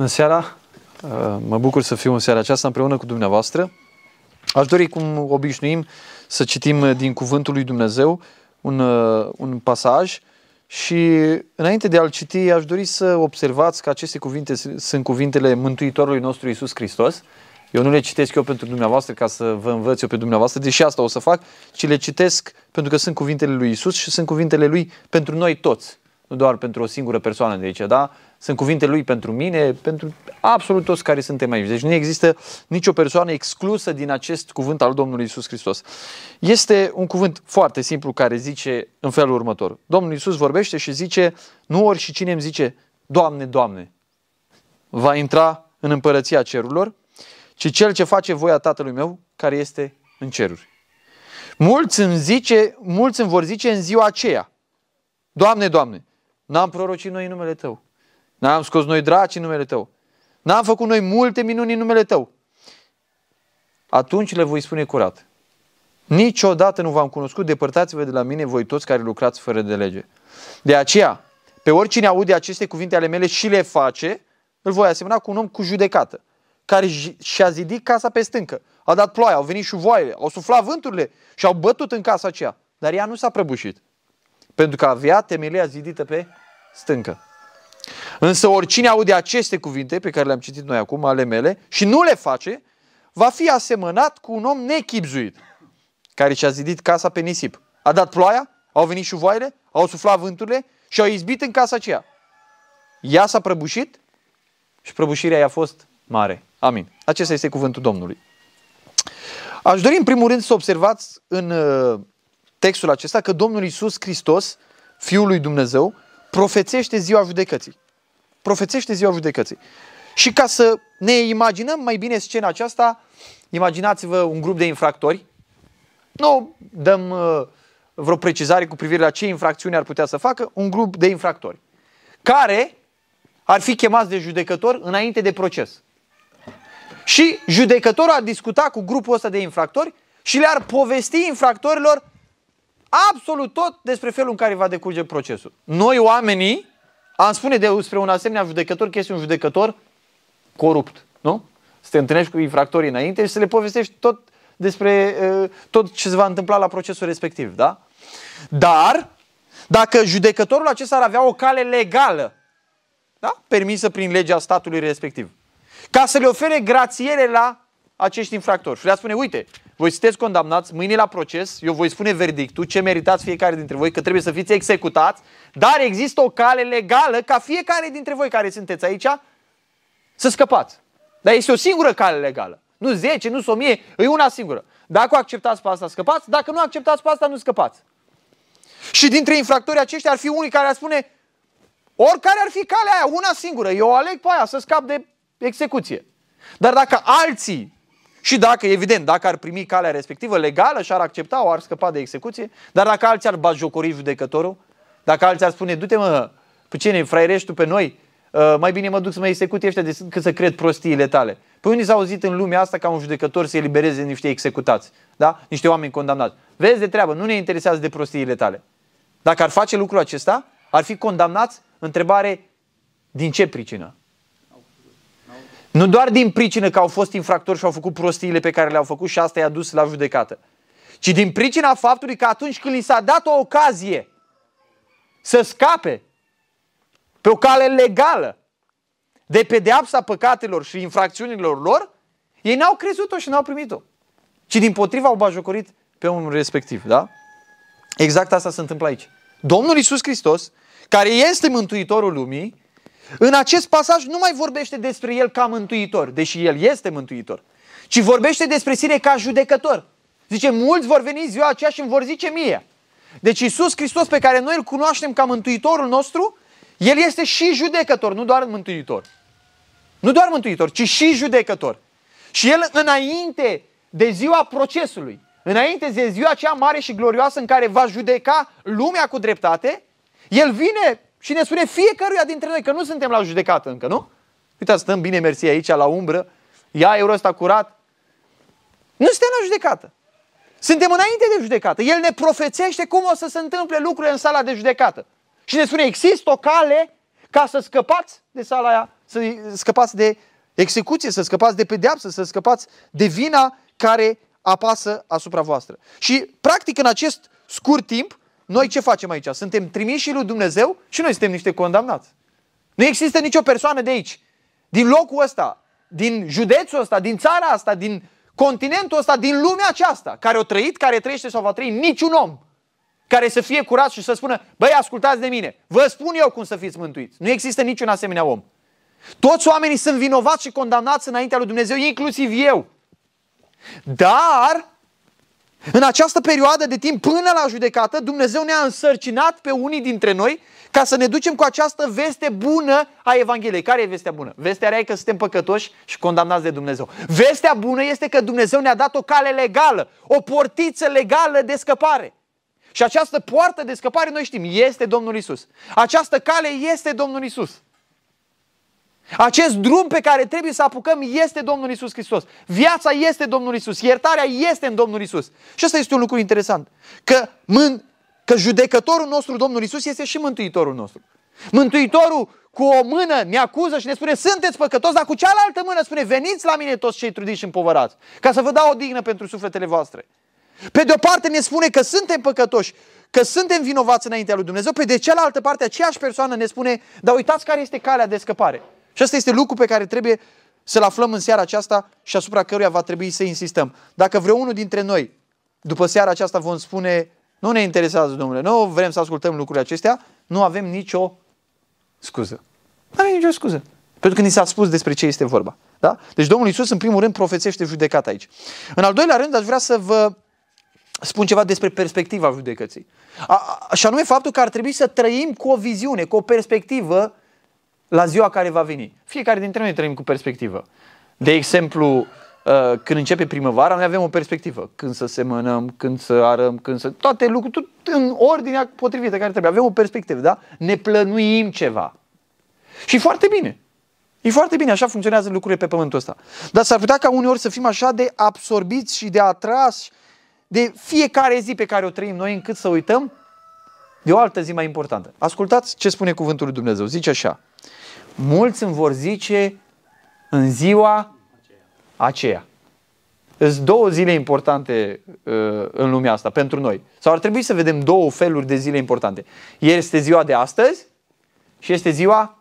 În seara, uh, mă bucur să fiu în seara aceasta împreună cu dumneavoastră. Aș dori, cum obișnuim, să citim din Cuvântul lui Dumnezeu un, uh, un pasaj și înainte de a-l citi, aș dori să observați că aceste cuvinte sunt cuvintele Mântuitorului nostru Isus Hristos. Eu nu le citesc eu pentru dumneavoastră ca să vă învăț eu pe dumneavoastră, deși asta o să fac, ci le citesc pentru că sunt cuvintele lui Isus și sunt cuvintele lui pentru noi toți, nu doar pentru o singură persoană de aici, da? Sunt cuvintele lui pentru mine, pentru absolut toți care suntem aici. Deci nu există nicio persoană exclusă din acest cuvânt al Domnului Isus Hristos. Este un cuvânt foarte simplu care zice în felul următor. Domnul Isus vorbește și zice, nu ori și cine îmi zice, Doamne, Doamne, va intra în împărăția cerurilor, ci cel ce face voia Tatălui meu care este în ceruri. Mulți îmi, zice, mulți îmi vor zice în ziua aceea, Doamne, Doamne, n-am prorocit noi în numele Tău, n-am scos noi draci în numele Tău, n-am făcut noi multe minuni în numele Tău. Atunci le voi spune curat. Niciodată nu v-am cunoscut, depărtați-vă de la mine voi toți care lucrați fără de lege. De aceea, pe oricine aude aceste cuvinte ale mele și le face, îl voi asemăna cu un om cu judecată care și-a zidit casa pe stâncă. A dat ploaia, au venit șuvoaiele, au suflat vânturile și au bătut în casa aceea. Dar ea nu s-a prăbușit. Pentru că avea temelia zidită pe stâncă. Însă oricine aude aceste cuvinte pe care le-am citit noi acum, ale mele, și nu le face, va fi asemănat cu un om nechipzuit, care și-a zidit casa pe nisip. A dat ploaia, au venit șuvoaiele, au suflat vânturile și au izbit în casa aceea. Ea s-a prăbușit și prăbușirea i-a fost mare. Amin. Acesta este cuvântul Domnului. Aș dori în primul rând să observați în uh, textul acesta că Domnul Isus Hristos, Fiul lui Dumnezeu, profețește ziua judecății. Profețește ziua judecății. Și ca să ne imaginăm mai bine scena aceasta, imaginați-vă un grup de infractori. Nu dăm uh, vreo precizare cu privire la ce infracțiuni ar putea să facă, un grup de infractori care ar fi chemați de judecător înainte de proces. Și judecătorul a discutat cu grupul ăsta de infractori și le-ar povesti infractorilor absolut tot despre felul în care va decurge procesul. Noi, oamenii, am spune despre un asemenea judecător că este un judecător corupt, nu? Să te întâlnești cu infractorii înainte și să le povestești tot despre uh, tot ce se va întâmpla la procesul respectiv, da? Dar, dacă judecătorul acesta ar avea o cale legală, da? permisă prin legea statului respectiv, ca să le ofere grațiere la acești infractori. Și le spune, uite, voi sunteți condamnați mâine la proces, eu voi spune verdictul, ce meritați fiecare dintre voi, că trebuie să fiți executați, dar există o cale legală ca fiecare dintre voi care sunteți aici să scăpați. Dar este o singură cale legală. Nu 10, nu 1000, e una singură. Dacă o acceptați pe asta, scăpați. Dacă nu acceptați pe asta, nu scăpați. Și dintre infractorii aceștia ar fi unii care ar spune, oricare ar fi calea aia, una singură, eu aleg pe aia să scap de execuție. Dar dacă alții, și dacă, evident, dacă ar primi calea respectivă legală și ar accepta-o, ar scăpa de execuție, dar dacă alții ar bajocori judecătorul, dacă alții ar spune, du-te mă, pe cine, fraierești tu pe noi, uh, mai bine mă duc să mă execute ăștia decât să cred prostiile tale. Păi unii s-au auzit în lumea asta ca un judecător să elibereze niște executați, da? niște oameni condamnați. Vezi de treabă, nu ne interesează de prostiile tale. Dacă ar face lucrul acesta, ar fi condamnați, întrebare, din ce pricină? Nu doar din pricină că au fost infractori și au făcut prostiile pe care le-au făcut și asta i-a dus la judecată, ci din pricina faptului că atunci când li s-a dat o ocazie să scape pe o cale legală de pedeapsa păcatelor și infracțiunilor lor, ei n-au crezut-o și n-au primit-o. Ci din potriva au bajocorit pe unul respectiv, da? Exact asta se întâmplă aici. Domnul Isus Hristos, care este Mântuitorul lumii, în acest pasaj nu mai vorbește despre el ca mântuitor, deși el este mântuitor, ci vorbește despre sine ca judecător. Zice, mulți vor veni ziua aceea și îmi vor zice mie. Deci Iisus Hristos pe care noi îl cunoaștem ca mântuitorul nostru, el este și judecător, nu doar mântuitor. Nu doar mântuitor, ci și judecător. Și el înainte de ziua procesului, înainte de ziua aceea mare și glorioasă în care va judeca lumea cu dreptate, el vine și ne spune fiecăruia dintre noi că nu suntem la judecată încă, nu? Uitați, stăm bine mersi aici, la umbră, ia euro ăsta curat. Nu suntem la judecată. Suntem înainte de judecată. El ne profețește cum o să se întâmple lucrurile în sala de judecată. Și ne spune, există o cale ca să scăpați de sala aia, să scăpați de execuție, să scăpați de pedeapsă, să scăpați de vina care apasă asupra voastră. Și, practic, în acest scurt timp, noi ce facem aici? Suntem trimiși lui Dumnezeu și noi suntem niște condamnați. Nu există nicio persoană de aici, din locul ăsta, din județul ăsta, din țara asta, din continentul ăsta, din lumea aceasta, care o trăit, care trăiește sau va trăi, niciun om care să fie curat și să spună, băi, ascultați de mine, vă spun eu cum să fiți mântuiți. Nu există niciun asemenea om. Toți oamenii sunt vinovați și condamnați înaintea lui Dumnezeu, inclusiv eu. Dar, în această perioadă de timp până la judecată, Dumnezeu ne-a însărcinat pe unii dintre noi ca să ne ducem cu această veste bună a Evangheliei. Care e vestea bună? Vestea rea e că suntem păcătoși și condamnați de Dumnezeu. Vestea bună este că Dumnezeu ne-a dat o cale legală, o portiță legală de scăpare. Și această poartă de scăpare, noi știm, este Domnul Isus. Această cale este Domnul Isus. Acest drum pe care trebuie să apucăm este Domnul Isus Hristos. Viața este Domnul Isus. Iertarea este în Domnul Isus. Și asta este un lucru interesant. Că, mân, că judecătorul nostru, Domnul Isus, este și mântuitorul nostru. Mântuitorul cu o mână ne acuză și ne spune, sunteți păcătoși, dar cu cealaltă mână spune, veniți la mine toți cei trudiți și împovărați, ca să vă dau o dignă pentru sufletele voastre. Pe de o parte ne spune că suntem păcătoși, că suntem vinovați înaintea lui Dumnezeu, pe de cealaltă parte aceeași persoană ne spune, dar uitați care este calea de scăpare. Și asta este lucru pe care trebuie să-l aflăm în seara aceasta și asupra căruia va trebui să insistăm. Dacă vreunul dintre noi, după seara aceasta, vom spune, nu ne interesează, domnule, nu vrem să ascultăm lucrurile acestea, nu avem nicio scuză. Nu avem nicio scuză. Pentru că ni s-a spus despre ce este vorba. Da? Deci Domnul Iisus, în primul rând, profețește judecat aici. În al doilea rând, aș vrea să vă spun ceva despre perspectiva judecății. A, a, și anume faptul că ar trebui să trăim cu o viziune, cu o perspectivă la ziua care va veni. Fiecare dintre noi trăim cu perspectivă. De exemplu, uh, când începe primăvara, noi avem o perspectivă. Când să semănăm, când să arăm, când să... Toate lucrurile, tot în ordinea potrivită care trebuie. Avem o perspectivă, da? Ne plănuim ceva. Și foarte bine. E foarte bine, așa funcționează lucrurile pe pământul ăsta. Dar s-ar putea ca uneori să fim așa de absorbiți și de atrași de fiecare zi pe care o trăim noi încât să uităm de o altă zi mai importantă. Ascultați ce spune cuvântul lui Dumnezeu. Zice așa. Mulți îmi vor zice în ziua aceea. Sunt două zile importante uh, în lumea asta pentru noi. Sau ar trebui să vedem două feluri de zile importante. Este ziua de astăzi și este ziua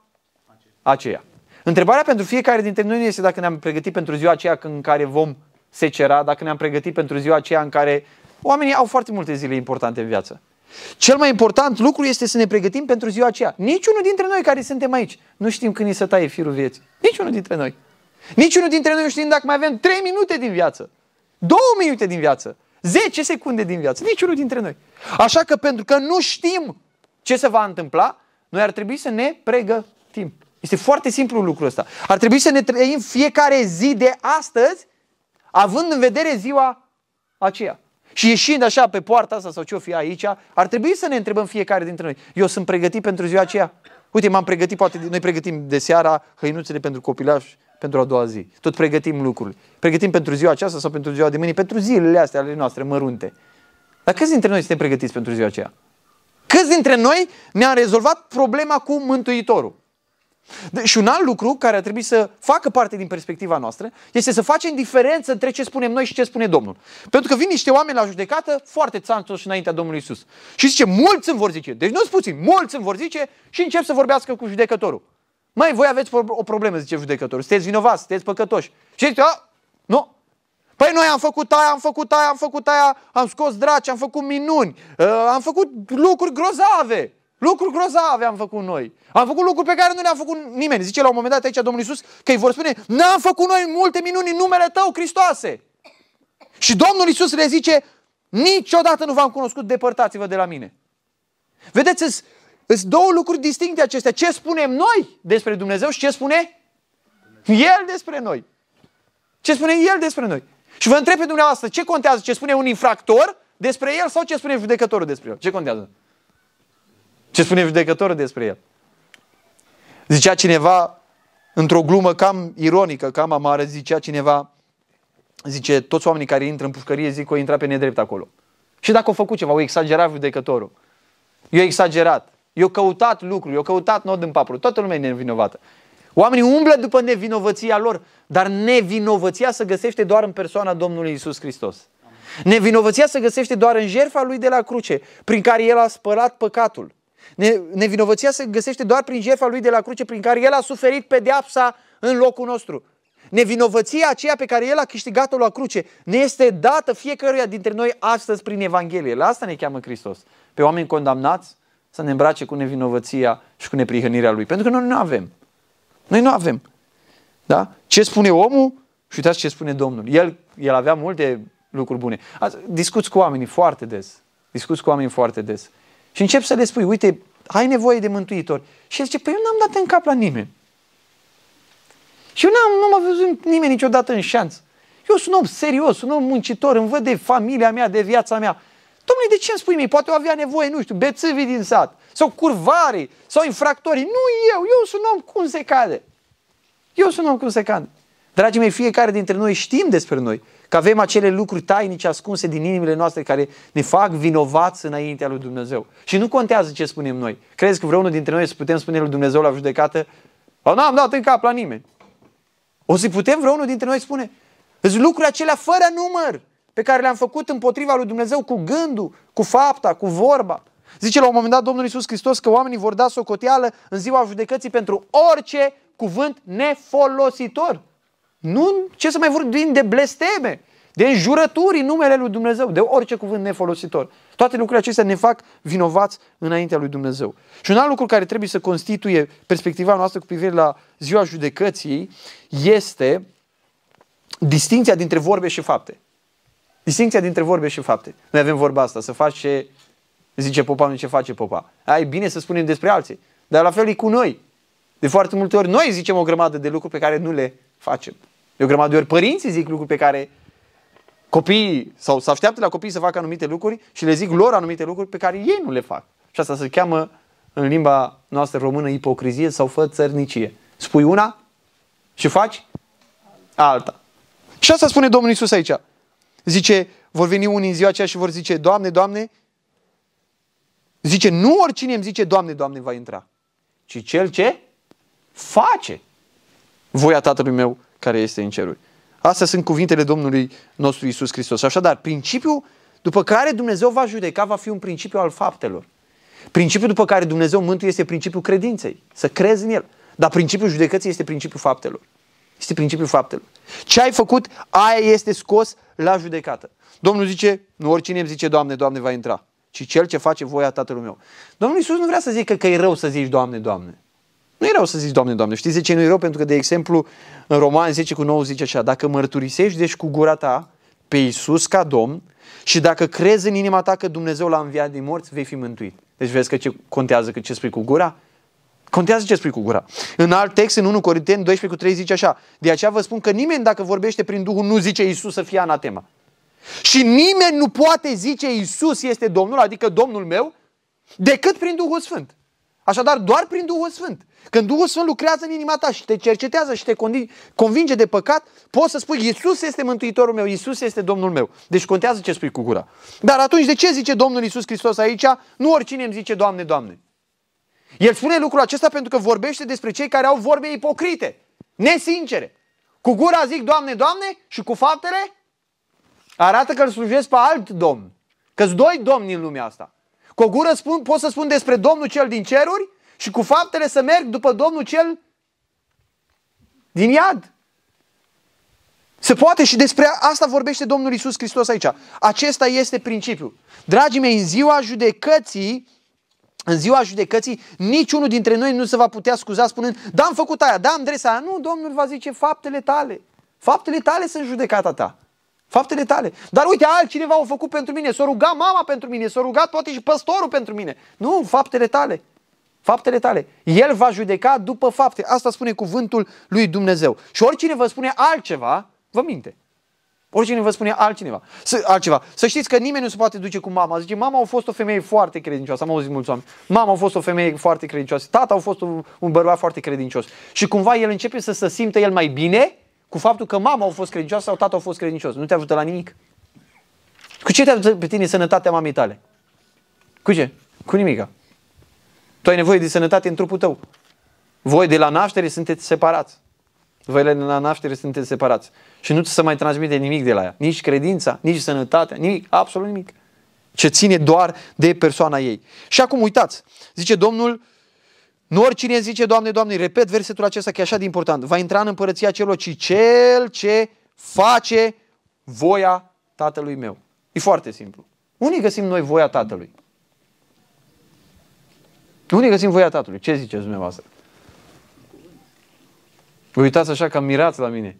aceea. Întrebarea pentru fiecare dintre noi este dacă ne-am pregătit pentru ziua aceea în care vom secera, dacă ne-am pregătit pentru ziua aceea în care oamenii au foarte multe zile importante în viață. Cel mai important lucru este să ne pregătim pentru ziua aceea. Niciunul dintre noi care suntem aici nu știm când ni se taie firul vieții. Niciunul dintre noi. Niciunul dintre noi nu știm dacă mai avem 3 minute din viață, 2 minute din viață, 10 secunde din viață. Niciunul dintre noi. Așa că pentru că nu știm ce se va întâmpla, noi ar trebui să ne pregătim. Este foarte simplu lucrul ăsta. Ar trebui să ne trăim fiecare zi de astăzi, având în vedere ziua aceea. Și ieșind așa pe poarta asta sau ce o fi aici, ar trebui să ne întrebăm fiecare dintre noi. Eu sunt pregătit pentru ziua aceea? Uite, m-am pregătit, poate noi pregătim de seara hăinuțele pentru copilași pentru a doua zi. Tot pregătim lucruri. Pregătim pentru ziua aceasta sau pentru ziua de mâine, pentru zilele astea ale noastre mărunte. Dar câți dintre noi suntem pregătiți pentru ziua aceea? Câți dintre noi ne-am rezolvat problema cu Mântuitorul? Și un alt lucru care ar trebui să facă parte din perspectiva noastră este să facem diferență între ce spunem noi și ce spune Domnul. Pentru că vin niște oameni la judecată foarte țanțoși înaintea Domnului Isus. Și zice, mulți îmi vor zice. Deci nu-ți puțin, mulți îmi vor zice și încep să vorbească cu judecătorul. Mai voi aveți o problemă, zice judecătorul. Sunteți vinovați, sunteți păcătoși. Și zice, a, nu, Păi noi am făcut aia, am făcut aia, am făcut aia, am scos draci, am făcut minuni, uh, am făcut lucruri grozave. Lucruri grozave am făcut noi. Am făcut lucruri pe care nu le-a făcut nimeni. Zice la un moment dat aici Domnul Iisus că îi vor spune, n-am făcut noi multe minuni în numele Tău, Hristoase. Și Domnul Iisus le zice, niciodată nu v-am cunoscut, depărtați-vă de la mine. Vedeți, sunt două lucruri distincte acestea. Ce spunem noi despre Dumnezeu și ce spune El despre noi. Ce spune El despre noi. Și vă întreb pe dumneavoastră, ce contează ce spune un infractor despre el sau ce spune judecătorul despre el? Ce contează? Ce spune judecătorul despre el? Zicea cineva, într-o glumă cam ironică, cam amară, zicea cineva, zice, toți oamenii care intră în pușcărie zic că o intra pe nedrept acolo. Și dacă au făcut ceva, o exagerat judecătorul. Eu exagerat. Eu căutat lucruri, eu căutat nod în papru. Toată lumea e nevinovată. Oamenii umblă după nevinovăția lor, dar nevinovăția se găsește doar în persoana Domnului Isus Hristos. Nevinovăția se găsește doar în jertfa lui de la cruce, prin care el a spălat păcatul. Nevinovăția se găsește doar prin jertfa lui de la cruce, prin care el a suferit pedeapsa în locul nostru. Nevinovăția aceea pe care el a câștigat-o la cruce ne este dată fiecăruia dintre noi astăzi prin Evanghelie. La asta ne cheamă Hristos. Pe oameni condamnați să ne îmbrace cu nevinovăția și cu neprihănirea lui. Pentru că noi nu avem. Noi nu avem. Da? Ce spune omul și uitați ce spune Domnul. El, el avea multe lucruri bune. Discuți cu oamenii foarte des. Discuți cu oamenii foarte des. Și încep să le spui, uite, ai nevoie de mântuitor. Și el zice, păi eu n-am dat în cap la nimeni. Și eu n-am, nu m-a văzut nimeni niciodată în șanț. Eu sunt om serios, sunt om muncitor, îmi văd de familia mea, de viața mea. Domnule, de ce îmi spui mie? Poate o avea nevoie, nu știu, bețâvii din sat, sau curvarii, sau infractorii. Nu eu, eu sunt om cum se cade. Eu sunt om cum se cade. Dragii mei, fiecare dintre noi știm despre noi că avem acele lucruri tainice ascunse din inimile noastre care ne fac vinovați înaintea lui Dumnezeu. Și nu contează ce spunem noi. Crezi că vreunul dintre noi să putem spune lui Dumnezeu la judecată? O, n-am dat în cap la nimeni. O să putem vreunul dintre noi spune? Sunt lucruri acelea fără număr pe care le-am făcut împotriva lui Dumnezeu cu gândul, cu fapta, cu vorba. Zice la un moment dat Domnul Iisus Hristos că oamenii vor da socoteală în ziua judecății pentru orice cuvânt nefolositor. Nu, ce să mai vorbim de blesteme, de înjurături în numele lui Dumnezeu, de orice cuvânt nefolositor. Toate lucrurile acestea ne fac vinovați înaintea lui Dumnezeu. Și un alt lucru care trebuie să constituie perspectiva noastră cu privire la ziua judecății este distinția dintre vorbe și fapte. Distinția dintre vorbe și fapte. Noi avem vorba asta, să faci ce zice popa, nu ce face popa. Ai bine să spunem despre alții, dar la fel e cu noi. De foarte multe ori noi zicem o grămadă de lucruri pe care nu le facem. De o grămadă de ori părinții zic lucruri pe care copiii sau se așteaptă la copii să facă anumite lucruri și le zic lor anumite lucruri pe care ei nu le fac. Și asta se cheamă în limba noastră română ipocrizie sau fă țărnicie. Spui una și faci alta. Și asta spune Domnul Isus aici. Zice, vor veni unii în ziua aceea și vor zice, Doamne, Doamne, zice, nu oricine îmi zice, Doamne, Doamne, va intra, ci cel ce face voia Tatălui meu care este în ceruri. Astea sunt cuvintele Domnului nostru Isus Hristos. Așadar, principiul după care Dumnezeu va judeca va fi un principiu al faptelor. Principiul după care Dumnezeu mântuie este principiul credinței, să crezi în El. Dar principiul judecății este principiul faptelor. Este principiul faptelor. Ce ai făcut, aia este scos la judecată. Domnul zice, nu oricine îmi zice, Doamne, Doamne, va intra, ci cel ce face voia Tatălui meu. Domnul Iisus nu vrea să zică că e rău să zici, Doamne, Doamne. Nu e rău să zici, Doamne, Doamne. Știți de ce nu e rău? Pentru că, de exemplu, în Roman 10 cu 9 zice așa, dacă mărturisești deci cu gura ta pe Iisus ca Domn și dacă crezi în inima ta că Dumnezeu l-a înviat din morți, vei fi mântuit. Deci vezi că ce contează că ce spui cu gura? Contează ce spui cu gura. În alt text, în 1 Corinteni 12 cu 3 zice așa, de aceea vă spun că nimeni dacă vorbește prin Duhul nu zice Iisus să fie anatema. Și nimeni nu poate zice Iisus este Domnul, adică Domnul meu, decât prin Duhul Sfânt. Așadar, doar prin Duhul Sfânt. Când Duhul Sfânt lucrează în inima ta și te cercetează și te convinge de păcat, poți să spui, Iisus este Mântuitorul meu, Iisus este Domnul meu. Deci contează ce spui cu gura. Dar atunci de ce zice Domnul Iisus Hristos aici? Nu oricine îmi zice, Doamne, Doamne. El spune lucrul acesta pentru că vorbește despre cei care au vorbe ipocrite, nesincere. Cu gura zic, Doamne, Doamne, și cu faptele arată că îl slujesc pe alt domn. că doi domni în lumea asta. Cu o gură spun, pot să spun despre Domnul cel din ceruri și cu faptele să merg după Domnul cel din iad. Se poate și despre asta vorbește Domnul Isus Hristos aici. Acesta este principiul. Dragii mei, în ziua judecății, în ziua judecății, niciunul dintre noi nu se va putea scuza spunând, da, am făcut aia, da, am dres aia. Nu, Domnul va zice, faptele tale. Faptele tale sunt judecata ta. Faptele tale. Dar uite, altcineva au făcut pentru mine, s-a rugat mama pentru mine, s-a rugat poate și păstorul pentru mine. Nu, faptele tale. Faptele tale. El va judeca după fapte. Asta spune cuvântul lui Dumnezeu. Și oricine vă spune altceva, vă minte. Oricine vă spune altcineva. Să, altceva. Să știți că nimeni nu se poate duce cu mama. Zice, mama a fost o femeie foarte credincioasă. Am auzit mulți oameni. Mama a fost o femeie foarte credincioasă. Tata a fost un, un bărbat foarte credincios. Și cumva el începe să se simtă el mai bine cu faptul că mama a fost credincioasă sau tata a fost credincios. Nu te ajută la nimic. Cu ce te ajută pe tine sănătatea mamei tale? Cu ce? Cu nimica. Tu ai nevoie de sănătate în trupul tău. Voi de la naștere sunteți separați. Voi de la naștere sunteți separați. Și nu se mai transmite nimic de la ea. Nici credința, nici sănătatea, nimic, absolut nimic. Ce ține doar de persoana ei. Și acum uitați, zice Domnul, nu oricine zice, Doamne, Doamne, repet versetul acesta că e așa de important, va intra în împărăția celor, ci cel ce face voia Tatălui meu. E foarte simplu. Unii găsim noi voia Tatălui? Unii găsim voia Tatălui? Ce ziceți dumneavoastră? Vă uitați așa că mirați la mine.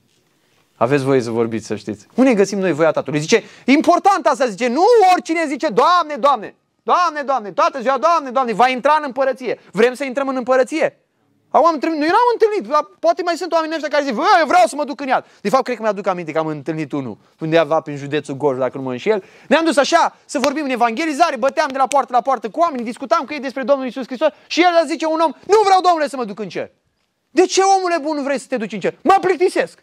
Aveți voie să vorbiți, să știți. Unde găsim noi voia Tatălui? Zice, important asta, zice, nu oricine zice, Doamne, Doamne, Doamne, Doamne, toată ziua, Doamne, Doamne, va intra în împărăție. Vrem să intrăm în împărăție? Au am întâlnit, noi n-am întâlnit, dar poate mai sunt oameni ăștia care zic, eu vreau să mă duc în iad. De fapt, cred că mi-aduc aminte că am întâlnit unul undeva prin județul Gorj, dacă nu mă înșel. Ne-am dus așa să vorbim în evangelizare, băteam de la poartă la poartă cu oameni, discutam cu ei despre Domnul Isus Hristos și el zice un om, nu vreau, Domnule, să mă duc în cer. De ce, omule bun, nu vrei să te duci în cer? Mă plictisesc.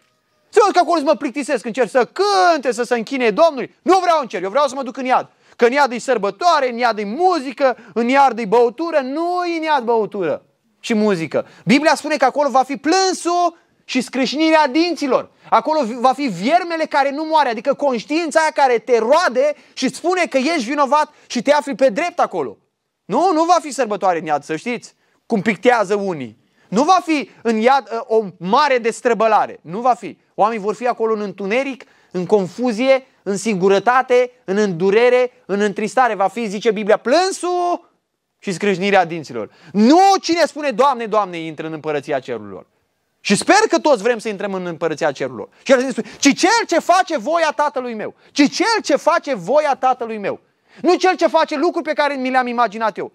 Să văd că acolo să mă plictisesc în cer, să cânte, să se închine Domnului. Nu vreau în cer, eu vreau să mă duc în iad. Că în iad e sărbătoare, în iad e muzică, în iad e băutură, nu e în iad băutură și muzică. Biblia spune că acolo va fi plânsul și scrâșnirea dinților. Acolo va fi viermele care nu moare, adică conștiința aia care te roade și îți spune că ești vinovat și te afli pe drept acolo. Nu, nu va fi sărbătoare în iad, să știți, cum pictează unii. Nu va fi în iad ă, o mare destrăbălare. Nu va fi. Oamenii vor fi acolo în întuneric, în confuzie, în singurătate, în îndurere, în întristare. Va fi, zice Biblia, plânsul și scrâșnirea dinților. Nu cine spune, Doamne, Doamne, intră în împărăția cerurilor. Și sper că toți vrem să intrăm în împărăția cerurilor. Și el spune, ci cel ce face voia tatălui meu. Ci cel ce face voia tatălui meu. Nu cel ce face lucruri pe care mi le-am imaginat eu.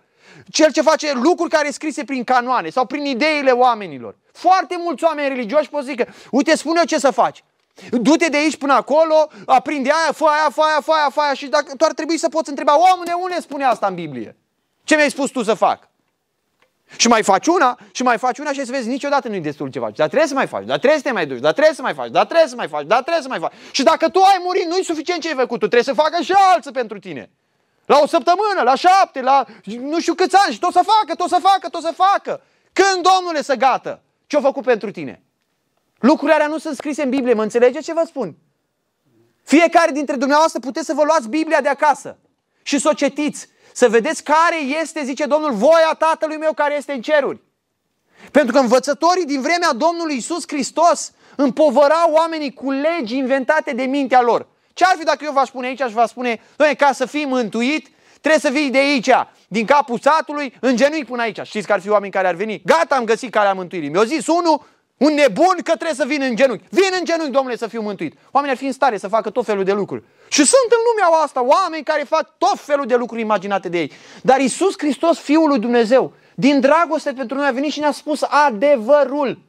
Cel ce face lucruri care sunt scrise prin canoane sau prin ideile oamenilor. Foarte mulți oameni religioși pot zică, uite, spune eu ce să faci. Du-te de aici până acolo, aprinde aia, fă aia, fă aia, fă aia, fă aia și dacă, tu ar trebui să poți întreba, omule, unde spune asta în Biblie? Ce mi-ai spus tu să fac? Și mai faci una, și mai faci una și să vezi niciodată nu-i destul ce faci. Dar trebuie să mai faci, dar trebuie să te mai duci, dar trebuie să mai faci, dar trebuie să mai faci, dar trebuie să mai faci. Și dacă tu ai murit, nu-i suficient ce ai făcut, tu trebuie să facă și alții pentru tine. La o săptămână, la șapte, la nu știu câți ani și tot să facă, tot să facă, tot să facă. Când, Domnule, să gata? Ce-a făcut pentru tine? Lucrurile alea nu sunt scrise în Biblie, mă înțelegeți ce vă spun? Fiecare dintre dumneavoastră puteți să vă luați Biblia de acasă și să o cetiți să vedeți care este, zice Domnul, voia Tatălui meu care este în ceruri. Pentru că învățătorii din vremea Domnului Isus Hristos împovărau oamenii cu legi inventate de mintea lor. Ce ar fi dacă eu v-aș spune aici, aș vă spune, doamne, ca să fii mântuit, trebuie să vii de aici, din capul satului, în genunchi până aici. Știți că ar fi oameni care ar veni? Gata, am găsit calea mântuirii. Mi-a zis unul, un nebun că trebuie să vin în genunchi. Vin în genunchi, domnule, să fiu mântuit. Oamenii ar fi în stare să facă tot felul de lucruri. Și sunt în lumea asta oameni care fac tot felul de lucruri imaginate de ei. Dar Isus Hristos, Fiul lui Dumnezeu, din dragoste pentru noi a venit și ne-a spus adevărul.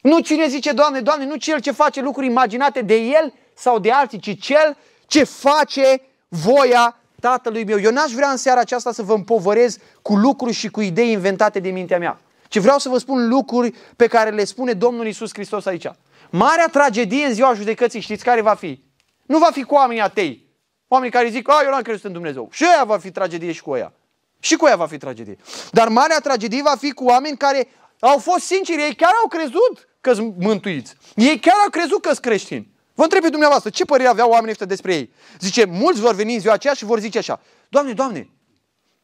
Nu cine zice, Doamne, Doamne, nu cel ce face lucruri imaginate de El sau de alții, ci cel ce face voia Tatălui meu. Eu n-aș vrea în seara aceasta să vă împovărez cu lucruri și cu idei inventate de mintea mea ci vreau să vă spun lucruri pe care le spune Domnul Isus Hristos aici. Marea tragedie în ziua judecății, știți care va fi? Nu va fi cu oamenii atei. Oamenii care zic, a, eu n-am crezut în Dumnezeu. Și aia va fi tragedie și cu aia. Și cu aia va fi tragedie. Dar marea tragedie va fi cu oameni care au fost sinceri, ei chiar au crezut că sunt mântuiți. Ei chiar au crezut că sunt creștini. Vă întreb pe dumneavoastră, ce părere aveau oamenii ăștia despre ei? Zice, mulți vor veni în ziua aceea și vor zice așa, Doamne, Doamne,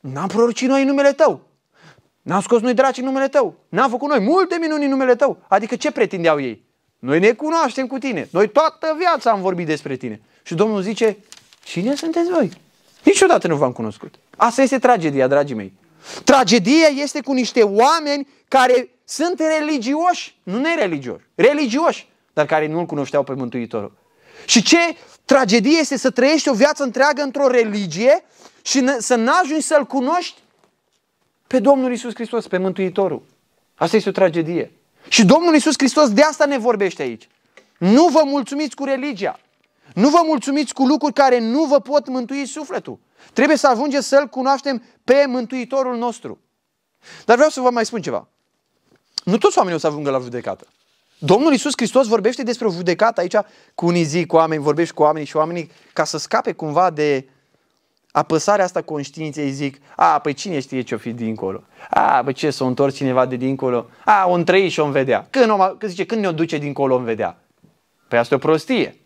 n-am prorocit noi în numele Tău. N-am scos noi draci în numele tău. N-am făcut noi multe minuni în numele tău. Adică ce pretindeau ei? Noi ne cunoaștem cu tine. Noi toată viața am vorbit despre tine. Și Domnul zice, cine sunteți voi? Niciodată nu v-am cunoscut. Asta este tragedia, dragii mei. Tragedia este cu niște oameni care sunt religioși, nu nereligioși, religioși, dar care nu-L cunoșteau pe Mântuitorul. Și ce tragedie este să trăiești o viață întreagă într-o religie și să n-ajungi să-L cunoști pe Domnul Isus Hristos, pe Mântuitorul. Asta este o tragedie. Și Domnul Isus Hristos de asta ne vorbește aici. Nu vă mulțumiți cu religia. Nu vă mulțumiți cu lucruri care nu vă pot mântui sufletul. Trebuie să ajungem să-L cunoaștem pe Mântuitorul nostru. Dar vreau să vă mai spun ceva. Nu toți oamenii o să ajungă la judecată. Domnul Isus Hristos vorbește despre o judecată aici cu unii zi, cu oameni, vorbește cu oamenii și oamenii ca să scape cumva de apăsarea asta conștiinței zic, a, păi cine știe ce-o fi dincolo? A, păi ce, s-o întorc cineva de dincolo? A, o trăi și o vedea. Când, o, când zice, când ne-o duce dincolo, o vedea? Păi asta e o prostie.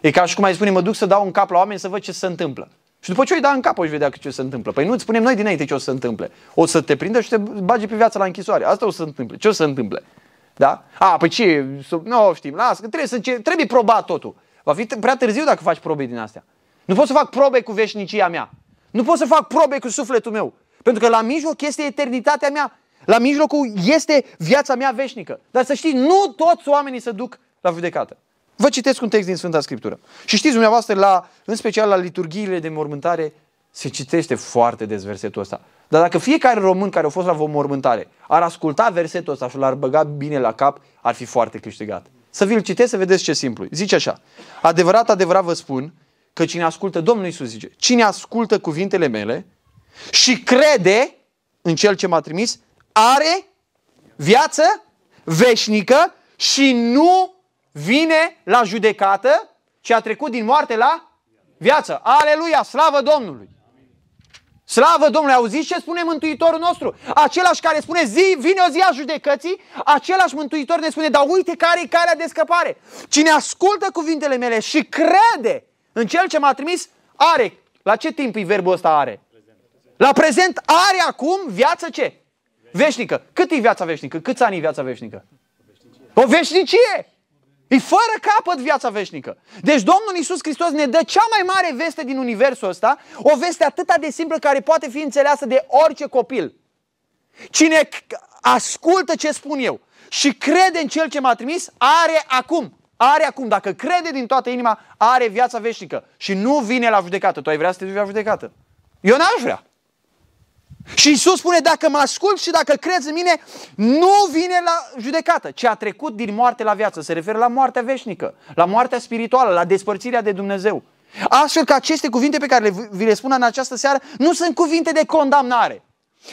E ca și cum ai spune, mă duc să dau un cap la oameni să văd ce se întâmplă. Și după ce îi da în cap, o vedea ce se întâmplă. Păi nu spunem noi dinainte ce o să se întâmple. O să te prindă și te bage pe viața la închisoare. Asta o să se întâmple. Ce o să se întâmple? Da? A, păi ce? Nu știm. Lasă, trebuie, să, trebuie probat totul. Va fi prea târziu dacă faci probe din astea. Nu pot să fac probe cu veșnicia mea. Nu pot să fac probe cu sufletul meu. Pentru că la mijloc este eternitatea mea. La mijlocul este viața mea veșnică. Dar să știți, nu toți oamenii se duc la judecată. Vă citesc un text din Sfânta Scriptură. Și știți dumneavoastră, la, în special la liturghiile de mormântare, se citește foarte des versetul ăsta. Dar dacă fiecare român care a fost la mormântare ar asculta versetul ăsta și l-ar băga bine la cap, ar fi foarte câștigat. Să vi-l citesc să vedeți ce simplu. Zice așa. Adevărat, adevărat vă spun că cine ascultă, Domnul Iisus zice, cine ascultă cuvintele mele și crede în Cel ce m-a trimis, are viață veșnică și nu vine la judecată, ci a trecut din moarte la viață. Aleluia, slavă Domnului! Slavă Domnului, auziți ce spune Mântuitorul nostru? Același care spune zi, vine o zi a judecății, același Mântuitor ne spune, dar uite care e calea de scăpare. Cine ascultă cuvintele mele și crede în Cel ce m-a trimis, are. La ce timp e verbul ăsta are? La prezent are acum viață ce? Veșnică. Cât e viața veșnică? Câți ani e viața veșnică? O veșnicie! E fără capăt viața veșnică. Deci Domnul Iisus Hristos ne dă cea mai mare veste din universul ăsta, o veste atât de simplă care poate fi înțeleasă de orice copil. Cine ascultă ce spun eu și crede în Cel ce m-a trimis, are acum, are acum, dacă crede din toată inima, are viața veșnică și nu vine la judecată. Tu ai vrea să te duci la judecată? Eu n-aș vrea. Și Isus spune, dacă mă ascult și dacă crezi în mine, nu vine la judecată, ci a trecut din moarte la viață. Se referă la moartea veșnică, la moartea spirituală, la despărțirea de Dumnezeu. Astfel că aceste cuvinte pe care le, vi le spun în această seară nu sunt cuvinte de condamnare,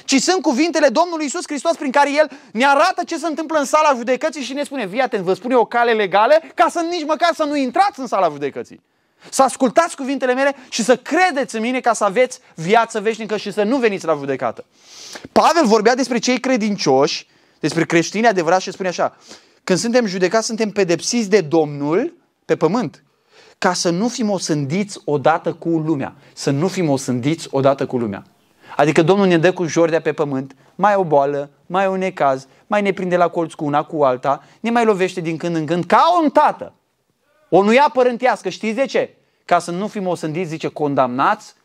ci sunt cuvintele Domnului Isus Hristos prin care El ne arată ce se întâmplă în sala judecății și ne spune, fii atent, vă spune o cale legală ca să nici măcar să nu intrați în sala judecății. Să ascultați cuvintele mele și să credeți în mine ca să aveți viață veșnică și să nu veniți la judecată. Pavel vorbea despre cei credincioși, despre creștini adevărat și spune așa, când suntem judecați, suntem pedepsiți de Domnul pe pământ, ca să nu fim osândiți odată cu lumea. Să nu fim osândiți odată cu lumea. Adică Domnul ne dă cu jordea pe pământ, mai o boală, mai un necaz, mai ne prinde la colț cu una cu alta, ne mai lovește din când în când, ca un tată. O nuia părântească, știți de ce? Ca să nu fim osândiți, zice, condamnați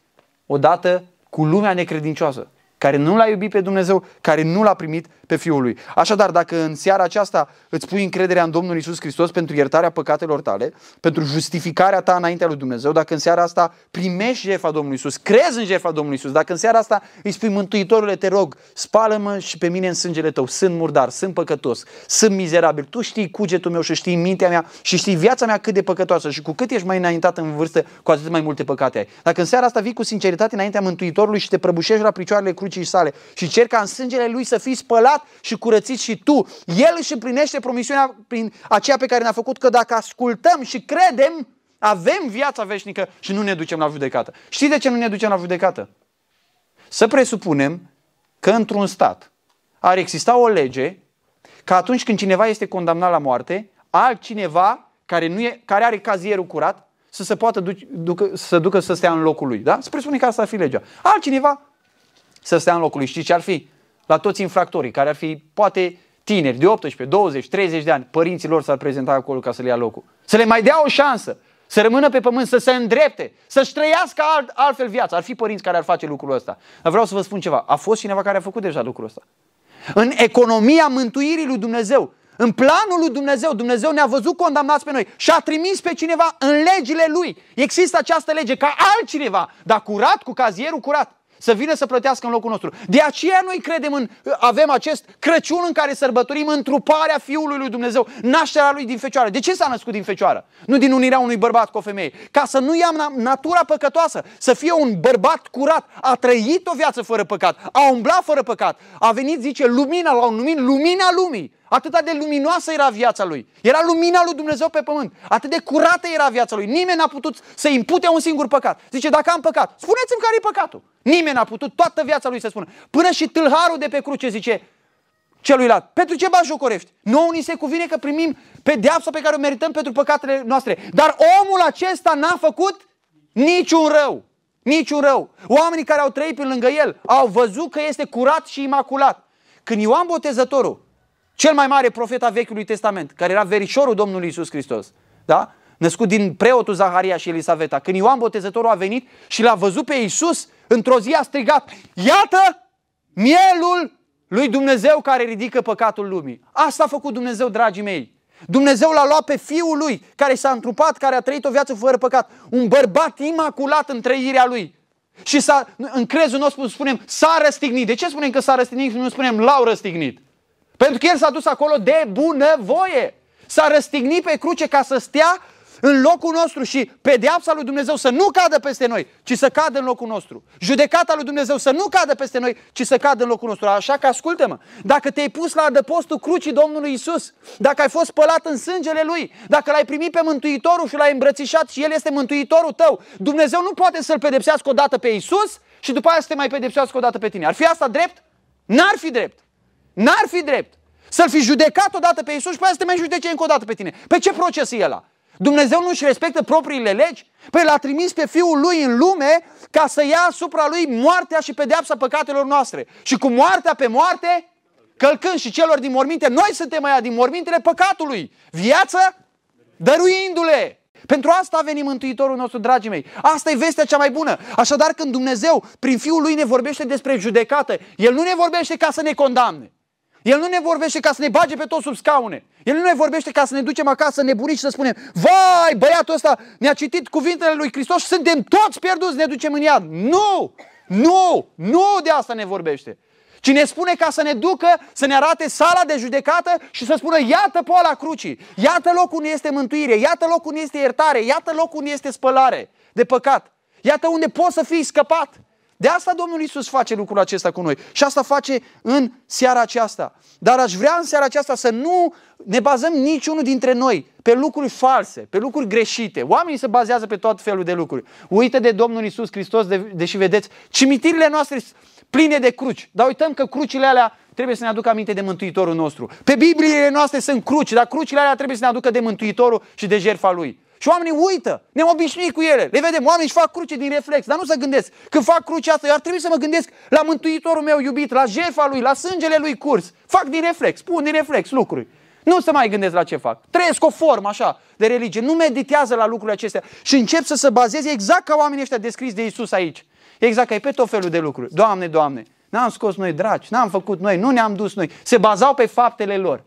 odată cu lumea necredincioasă care nu l-a iubit pe Dumnezeu, care nu l-a primit pe Fiul lui. Așadar, dacă în seara aceasta îți pui încrederea în Domnul Isus Hristos pentru iertarea păcatelor tale, pentru justificarea ta înaintea lui Dumnezeu, dacă în seara asta primești jefa Domnului Isus, crezi în jefa Domnului Isus, dacă în seara asta îi spui Mântuitorule, te rog, spală-mă și pe mine în sângele tău, sunt murdar, sunt păcătos, sunt mizerabil, tu știi cugetul meu și știi mintea mea și știi viața mea cât de păcătoasă și cu cât ești mai înaintat în vârstă, cu atât mai multe păcate ai. Dacă în seara asta vii cu sinceritate înaintea Mântuitorului și te prăbușești la picioarele crucii sale și cer ca în sângele lui să fii spălat și curățit și tu. El își împlinește promisiunea prin aceea pe care ne-a făcut că dacă ascultăm și credem, avem viața veșnică și nu ne ducem la judecată. Știți de ce nu ne ducem la judecată? Să presupunem că într-un stat ar exista o lege că atunci când cineva este condamnat la moarte, altcineva care, nu e, care are cazierul curat să se poată duc, ducă, să ducă să stea în locul lui. Da? Să presupunem că asta ar fi legea. Altcineva să stea în locul lui. Știți ce ar fi? La toți infractorii, care ar fi poate tineri de 18, 20, 30 de ani, părinții lor s-ar prezenta acolo ca să le ia locul. Să le mai dea o șansă, să rămână pe pământ, să se îndrepte, să-și trăiască alt, altfel viața. Ar fi părinți care ar face lucrul ăsta. Dar vreau să vă spun ceva. A fost cineva care a făcut deja lucrul ăsta. În economia mântuirii lui Dumnezeu, în planul lui Dumnezeu, Dumnezeu ne-a văzut condamnați pe noi și a trimis pe cineva în legile lui. Există această lege ca altcineva, dar curat, cu cazierul curat să vină să plătească în locul nostru. De aceea noi credem în, avem acest Crăciun în care sărbătorim întruparea Fiului lui Dumnezeu, nașterea lui din fecioară. De ce s-a născut din fecioară? Nu din unirea unui bărbat cu o femeie. Ca să nu ia natura păcătoasă, să fie un bărbat curat, a trăit o viață fără păcat, a umblat fără păcat, a venit, zice, lumina, l-au numit lumina lumii. Atât de luminoasă era viața lui. Era lumina lui Dumnezeu pe pământ. Atât de curată era viața lui. Nimeni n-a putut să impute un singur păcat. Zice, dacă am păcat, spuneți-mi care e păcatul. Nimeni n-a putut toată viața lui să spună. Până și tâlharul de pe cruce zice celuilalt, pentru ce jocorești? Nouă ni se cuvine că primim pedeapsa pe care o merităm pentru păcatele noastre. Dar omul acesta n-a făcut niciun rău. Niciun rău. Oamenii care au trăit pe lângă el au văzut că este curat și imaculat. Când Ioan Botezătorul, cel mai mare profet a Vechiului Testament, care era verișorul Domnului Isus Hristos, da? născut din preotul Zaharia și Elisaveta, când Ioan Botezătorul a venit și l-a văzut pe Isus, într-o zi a strigat, iată mielul lui Dumnezeu care ridică păcatul lumii. Asta a făcut Dumnezeu, dragii mei. Dumnezeu l-a luat pe Fiul Lui, care s-a întrupat, care a trăit o viață fără păcat. Un bărbat imaculat în trăirea Lui. Și s-a, în crezul nostru spunem, s-a răstignit. De ce spunem că s-a răstignit și nu spunem l-au răstignit? Pentru că El s-a dus acolo de bunăvoie. S-a răstignit pe cruce ca să stea în locul nostru și pedeapsa lui Dumnezeu să nu cadă peste noi, ci să cadă în locul nostru. Judecata lui Dumnezeu să nu cadă peste noi, ci să cadă în locul nostru. Așa că ascultă-mă, dacă te-ai pus la adăpostul crucii Domnului Isus, dacă ai fost spălat în sângele Lui, dacă l-ai primit pe Mântuitorul și l-ai îmbrățișat și El este Mântuitorul tău, Dumnezeu nu poate să-L pedepsească odată pe Isus și după aia să te mai pedepsească odată pe tine. Ar fi asta drept? N-ar fi drept. N-ar fi drept. Să-L fi judecat odată pe Isus și pe aia să te mai judece încă o dată pe tine. Pe ce proces e ăla? Dumnezeu nu-și respectă propriile legi? Păi l-a trimis pe Fiul Lui în lume ca să ia asupra Lui moartea și pedeapsa păcatelor noastre. Și cu moartea pe moarte, călcând și celor din morminte, noi suntem aia din mormintele păcatului. Viață dăruindu-le. Pentru asta a venit Mântuitorul nostru, dragii mei. Asta e vestea cea mai bună. Așadar, când Dumnezeu, prin Fiul Lui, ne vorbește despre judecată, El nu ne vorbește ca să ne condamne. El nu ne vorbește ca să ne bage pe toți sub scaune. El nu ne vorbește ca să ne ducem acasă nebunici și să spunem Vai, băiatul ăsta ne-a citit cuvintele lui Hristos și suntem toți pierduți, ne ducem în iad. Nu! Nu! Nu de asta ne vorbește. Ci ne spune ca să ne ducă, să ne arate sala de judecată și să spună iată poala crucii, iată locul unde este mântuire, iată locul unde este iertare, iată locul unde este spălare de păcat. Iată unde poți să fii scăpat. De asta Domnul Isus face lucrul acesta cu noi. Și asta face în seara aceasta. Dar aș vrea în seara aceasta să nu ne bazăm niciunul dintre noi pe lucruri false, pe lucruri greșite. Oamenii se bazează pe tot felul de lucruri. Uită de Domnul Isus Hristos, de, deși vedeți, cimitirile noastre pline de cruci. Dar uităm că crucile alea trebuie să ne aducă aminte de Mântuitorul nostru. Pe Bibliile noastre sunt cruci, dar crucile alea trebuie să ne aducă de Mântuitorul și de jertfa Lui. Și oamenii uită, ne obișnuit cu ele. Le vedem, oamenii își fac cruce din reflex, dar nu să gândesc. Când fac crucea asta, eu ar trebui să mă gândesc la Mântuitorul meu iubit, la jertfa lui, la sângele lui curs. Fac din reflex, pun din reflex lucruri. Nu să mai gândesc la ce fac. Trăiesc o formă așa de religie. Nu meditează la lucrurile acestea și încep să se bazeze exact ca oamenii ăștia descriși de Isus aici. Exact ca e pe tot felul de lucruri. Doamne, Doamne, n-am scos noi draci, n-am făcut noi, nu ne-am dus noi. Se bazau pe faptele lor.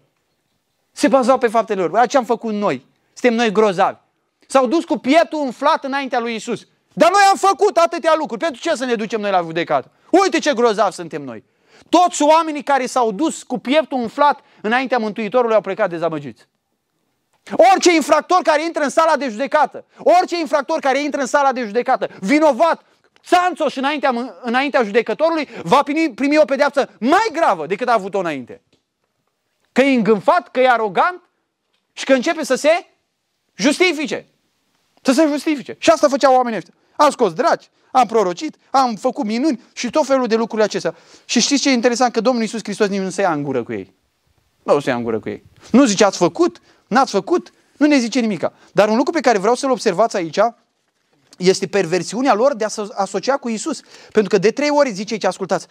Se bazau pe faptele lor. Ce am făcut noi? Suntem noi grozavi. S-au dus cu pieptul umflat înaintea lui Isus. Dar noi am făcut atâtea lucruri. Pentru ce să ne ducem noi la judecată? Uite ce grozavi suntem noi. Toți oamenii care s-au dus cu pieptul umflat înaintea Mântuitorului au plecat dezamăgiți. Orice infractor care intră în sala de judecată, orice infractor care intră în sala de judecată, vinovat, țanțoș înaintea, înaintea judecătorului, va primi, primi o pedeapsă mai gravă decât a avut-o înainte. Că e îngânfat, că e arogant și că începe să se justifice. Să se justifice. Și asta făceau oamenii ăștia. Am scos draci, am prorocit, am făcut minuni și tot felul de lucruri acestea. Și știți ce e interesant? Că Domnul Iisus Hristos nici nu se ia în gură cu ei. Nu se ia în gură cu ei. Nu zice ați făcut, n-ați făcut, nu ne zice nimica. Dar un lucru pe care vreau să-l observați aici este perversiunea lor de a se asocia cu Isus. Pentru că de trei ori zice ce ascultați,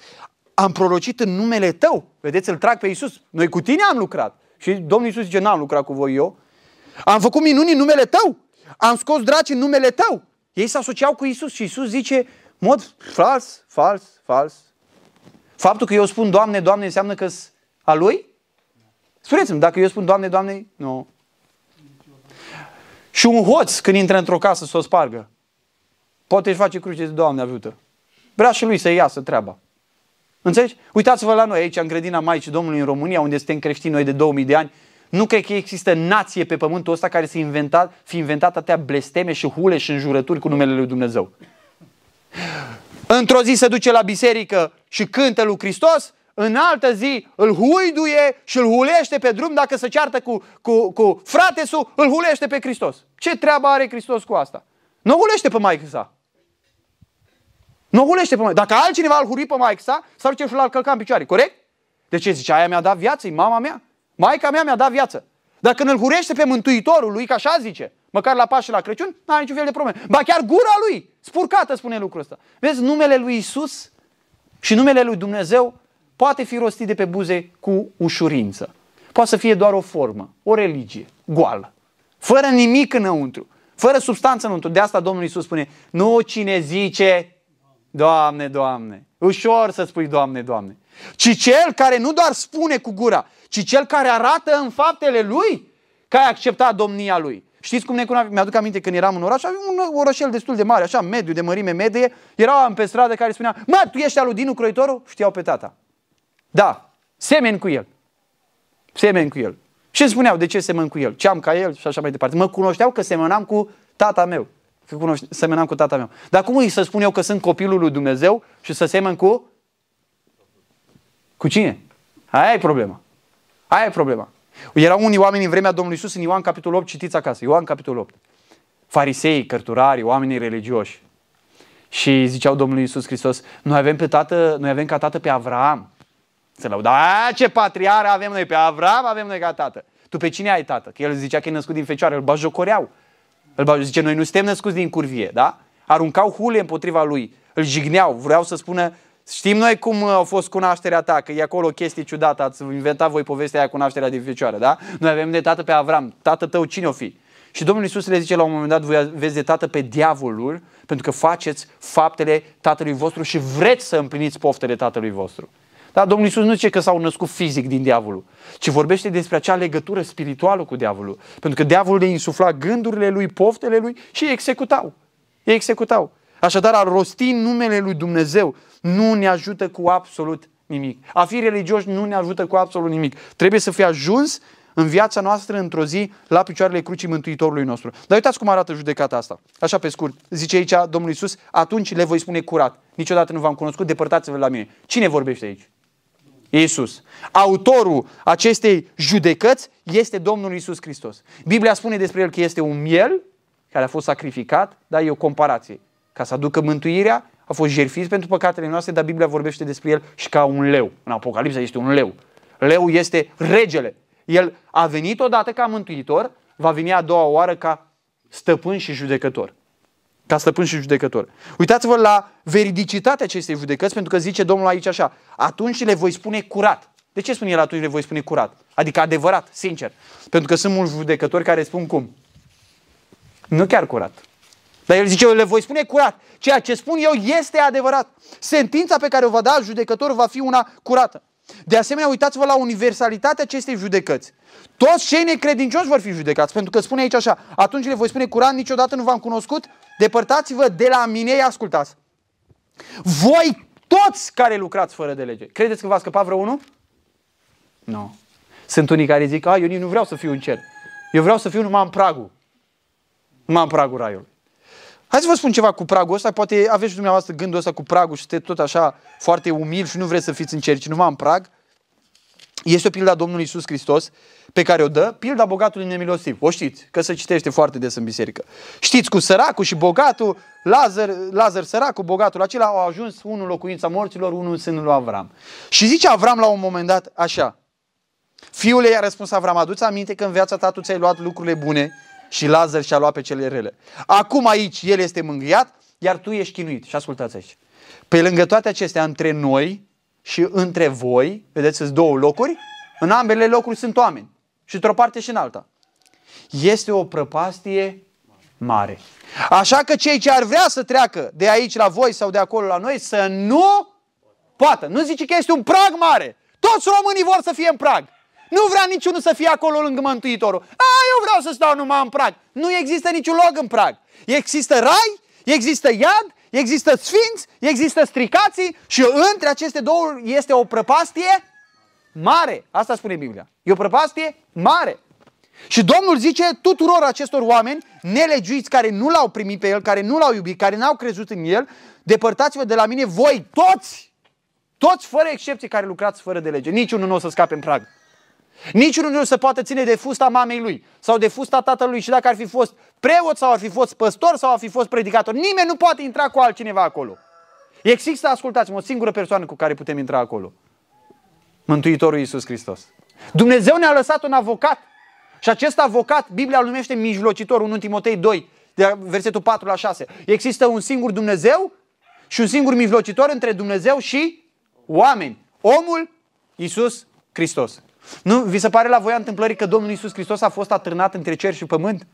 am prorocit în numele tău. Vedeți, îl trag pe Isus. Noi cu tine am lucrat. Și Domnul Isus zice, n-am lucrat cu voi eu. Am făcut minuni în numele tău am scos draci în numele tău. Ei se asociau cu Isus și Isus zice, mod fals, fals, fals. Faptul că eu spun Doamne, Doamne înseamnă că a Lui? Spuneți-mi, dacă eu spun Doamne, Doamne, nu. Și un hoț când intră într-o casă să o spargă, poate își face cruce de Doamne ajută. Vrea și lui să iasă treaba. Înțelegi? Uitați-vă la noi aici, în grădina Maicii Domnului în România, unde suntem creștini noi de 2000 de ani, nu cred că există nație pe pământul ăsta care să inventat, fi inventat atâtea blesteme și hule și înjurături cu numele lui Dumnezeu. Într-o zi se duce la biserică și cântă lui Hristos, în altă zi îl huiduie și îl hulește pe drum, dacă se ceartă cu, cu, cu fratesul, îl hulește pe Hristos. Ce treabă are Hristos cu asta? Nu hulește pe maică sa. Nu hulește pe maică. Dacă altcineva îl huri pe maică sa, s-ar duce și l-ar călca în picioare, corect? De ce zice? Aia mi-a dat viață, e mama mea. Maica mea mi-a dat viață. Dacă îl hurește pe Mântuitorul lui, ca așa zice, măcar la Paște la Crăciun, n-are niciun fel de probleme. Ba chiar gura lui, spurcată spune lucrul ăsta. Vezi, numele lui Isus și numele lui Dumnezeu poate fi rostit de pe buze cu ușurință. Poate să fie doar o formă, o religie, goală, fără nimic înăuntru, fără substanță înăuntru. De asta Domnul Isus spune, nu cine zice, Doamne, Doamne, ușor să spui Doamne, Doamne, ci cel care nu doar spune cu gura, ci cel care arată în faptele lui că ai acceptat domnia lui. Știți cum ne cunoaște? Mi-aduc aminte când eram în oraș, aveam un orășel destul de mare, așa, mediu, de mărime medie. Erau pe stradă care spunea, mă, tu ești alu Dinu Croitorul? Știau pe tata. Da, semeni cu el. Semeni cu el. Și spuneau, de ce semăn cu el? Ce am ca el și așa mai departe. Mă cunoșteau că semănam cu tata meu. Că cunoște, semănam cu tata meu. Dar cum îi să spun eu că sunt copilul lui Dumnezeu și să semăn cu? Cu cine? Aia e problema. Aia e problema. Erau unii oameni în vremea Domnului Isus în Ioan capitolul 8, citiți acasă, Ioan capitolul 8. Farisei, cărturari, oamenii religioși. Și ziceau Domnului Isus Hristos, noi avem, pe tată, noi avem ca tată pe Avram. Se lăuda, a, ce patriară avem noi, pe Avram avem noi ca tată. Tu pe cine ai tată? Că el zicea că e născut din fecioară, îl bajocoreau. Îl zice, noi nu suntem născuți din curvie, da? Aruncau hule împotriva lui, îl jigneau, vreau să spună, Știm noi cum a fost cunoașterea ta, că e acolo o chestie ciudată, ați inventat voi povestea aia cunoașterea din fecioară, da? Noi avem de tată pe Avram, tată tău cine o fi? Și Domnul Iisus le zice la un moment dat, voi aveți de tată pe diavolul, pentru că faceți faptele tatălui vostru și vreți să împliniți poftele tatălui vostru. Da, Domnul Iisus nu zice că s-au născut fizic din diavolul, ci vorbește despre acea legătură spirituală cu diavolul. Pentru că diavolul le insufla gândurile lui, poftele lui și îi executau. Îi executau. Așadar, a rosti numele lui Dumnezeu nu ne ajută cu absolut nimic. A fi religioși nu ne ajută cu absolut nimic. Trebuie să fie ajuns în viața noastră într-o zi la picioarele crucii Mântuitorului nostru. Dar uitați cum arată judecata asta. Așa pe scurt. Zice aici Domnul Iisus, atunci le voi spune curat. Niciodată nu v-am cunoscut, depărtați-vă la mine. Cine vorbește aici? Iisus. Autorul acestei judecăți este Domnul Iisus Hristos. Biblia spune despre el că este un miel care a fost sacrificat, dar e o comparație. Ca să aducă mântuirea, a fost jertfit pentru păcatele noastre, dar Biblia vorbește despre el și ca un leu. În Apocalipsa este un leu. Leu este regele. El a venit odată ca mântuitor, va veni a doua oară ca stăpân și judecător. Ca stăpân și judecător. Uitați-vă la veridicitatea acestei judecăți, pentru că zice Domnul aici așa, atunci le voi spune curat. De ce spune el atunci le voi spune curat? Adică adevărat, sincer. Pentru că sunt mulți judecători care spun cum? Nu chiar curat. Dar el zice, eu le voi spune curat. Ceea ce spun eu este adevărat. Sentința pe care o va da judecătorul va fi una curată. De asemenea, uitați-vă la universalitatea acestei judecăți. Toți cei necredincioși vor fi judecați, pentru că spune aici așa, atunci le voi spune curat, niciodată nu v-am cunoscut, depărtați-vă de la mine, ascultați. Voi toți care lucrați fără de lege. Credeți că va scăpa vreunul? Nu. Sunt unii care zic, a, eu nici nu vreau să fiu în cer. Eu vreau să fiu numai în pragul. Numai în pragul raiului. Hai să vă spun ceva cu pragul ăsta, poate aveți și dumneavoastră gândul ăsta cu pragul și sunteți tot așa foarte umil și nu vreți să fiți în cer, ci numai în prag. Este o pildă a Domnului Isus Hristos pe care o dă, pilda bogatului nemilostiv. O știți, că se citește foarte des în biserică. Știți, cu săracul și bogatul, Lazar, Lazar săracul, bogatul acela au ajuns unul în locuința morților, unul în sânul lui Avram. Și zice Avram la un moment dat așa, Fiul i-a răspuns Avram, aduți aminte că în viața ta tu ți-ai luat lucrurile bune și Lazar și-a luat pe cele rele. Acum aici el este mângâiat, iar tu ești chinuit. Și ascultați aici. Pe lângă toate acestea, între noi și între voi, vedeți, sunt două locuri, în ambele locuri sunt oameni. Și într-o parte și în alta. Este o prăpastie mare. Așa că cei ce ar vrea să treacă de aici la voi sau de acolo la noi, să nu poată. Nu zice că este un prag mare. Toți românii vor să fie în prag. Nu vrea niciunul să fie acolo lângă Mântuitorul. A, eu vreau să stau numai în prag. Nu există niciun loc în prag. Există rai, există iad, există sfinți, există stricații și între aceste două este o prăpastie mare. Asta spune Biblia. E o prăpastie mare. Și Domnul zice tuturor acestor oameni nelegiuiți care nu l-au primit pe El, care nu l-au iubit, care n-au crezut în El, depărtați-vă de la mine voi toți Toți fără excepție care lucrați fără de lege. Niciunul nu o să scape în prag. Niciunul nu se poate ține de fusta mamei lui sau de fusta tatălui și dacă ar fi fost preot sau ar fi fost păstor sau ar fi fost predicator, nimeni nu poate intra cu altcineva acolo. Există, ascultați-mă, o singură persoană cu care putem intra acolo. Mântuitorul Iisus Hristos. Dumnezeu ne-a lăsat un avocat și acest avocat, Biblia îl numește mijlocitor, 1 Timotei 2, de versetul 4 la 6. Există un singur Dumnezeu și un singur mijlocitor între Dumnezeu și oameni. Omul Iisus Hristos. Nu vi se pare la voia întâmplării că Domnul Iisus Hristos a fost atârnat între cer și pământ?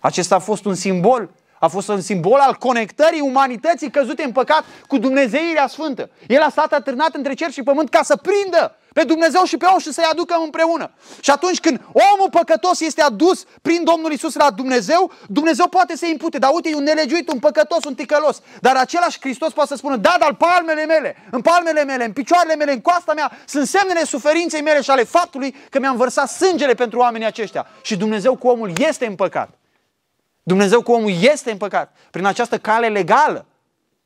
Acesta a fost un simbol a fost un simbol al conectării umanității căzute în păcat cu Dumnezeirea Sfântă. El a stat atârnat între cer și pământ ca să prindă pe Dumnezeu și pe om și să-i aducă împreună. Și atunci când omul păcătos este adus prin Domnul Isus la Dumnezeu, Dumnezeu poate să impute. Dar uite, e un nelegiuit, un păcătos, un ticălos. Dar același Hristos poate să spună, da, dar palmele mele, în palmele mele, în picioarele mele, în coasta mea, sunt semnele suferinței mele și ale faptului că mi-am vărsat sângele pentru oamenii aceștia. Și Dumnezeu cu omul este în păcat. Dumnezeu cu omul este în păcat. Prin această cale legală,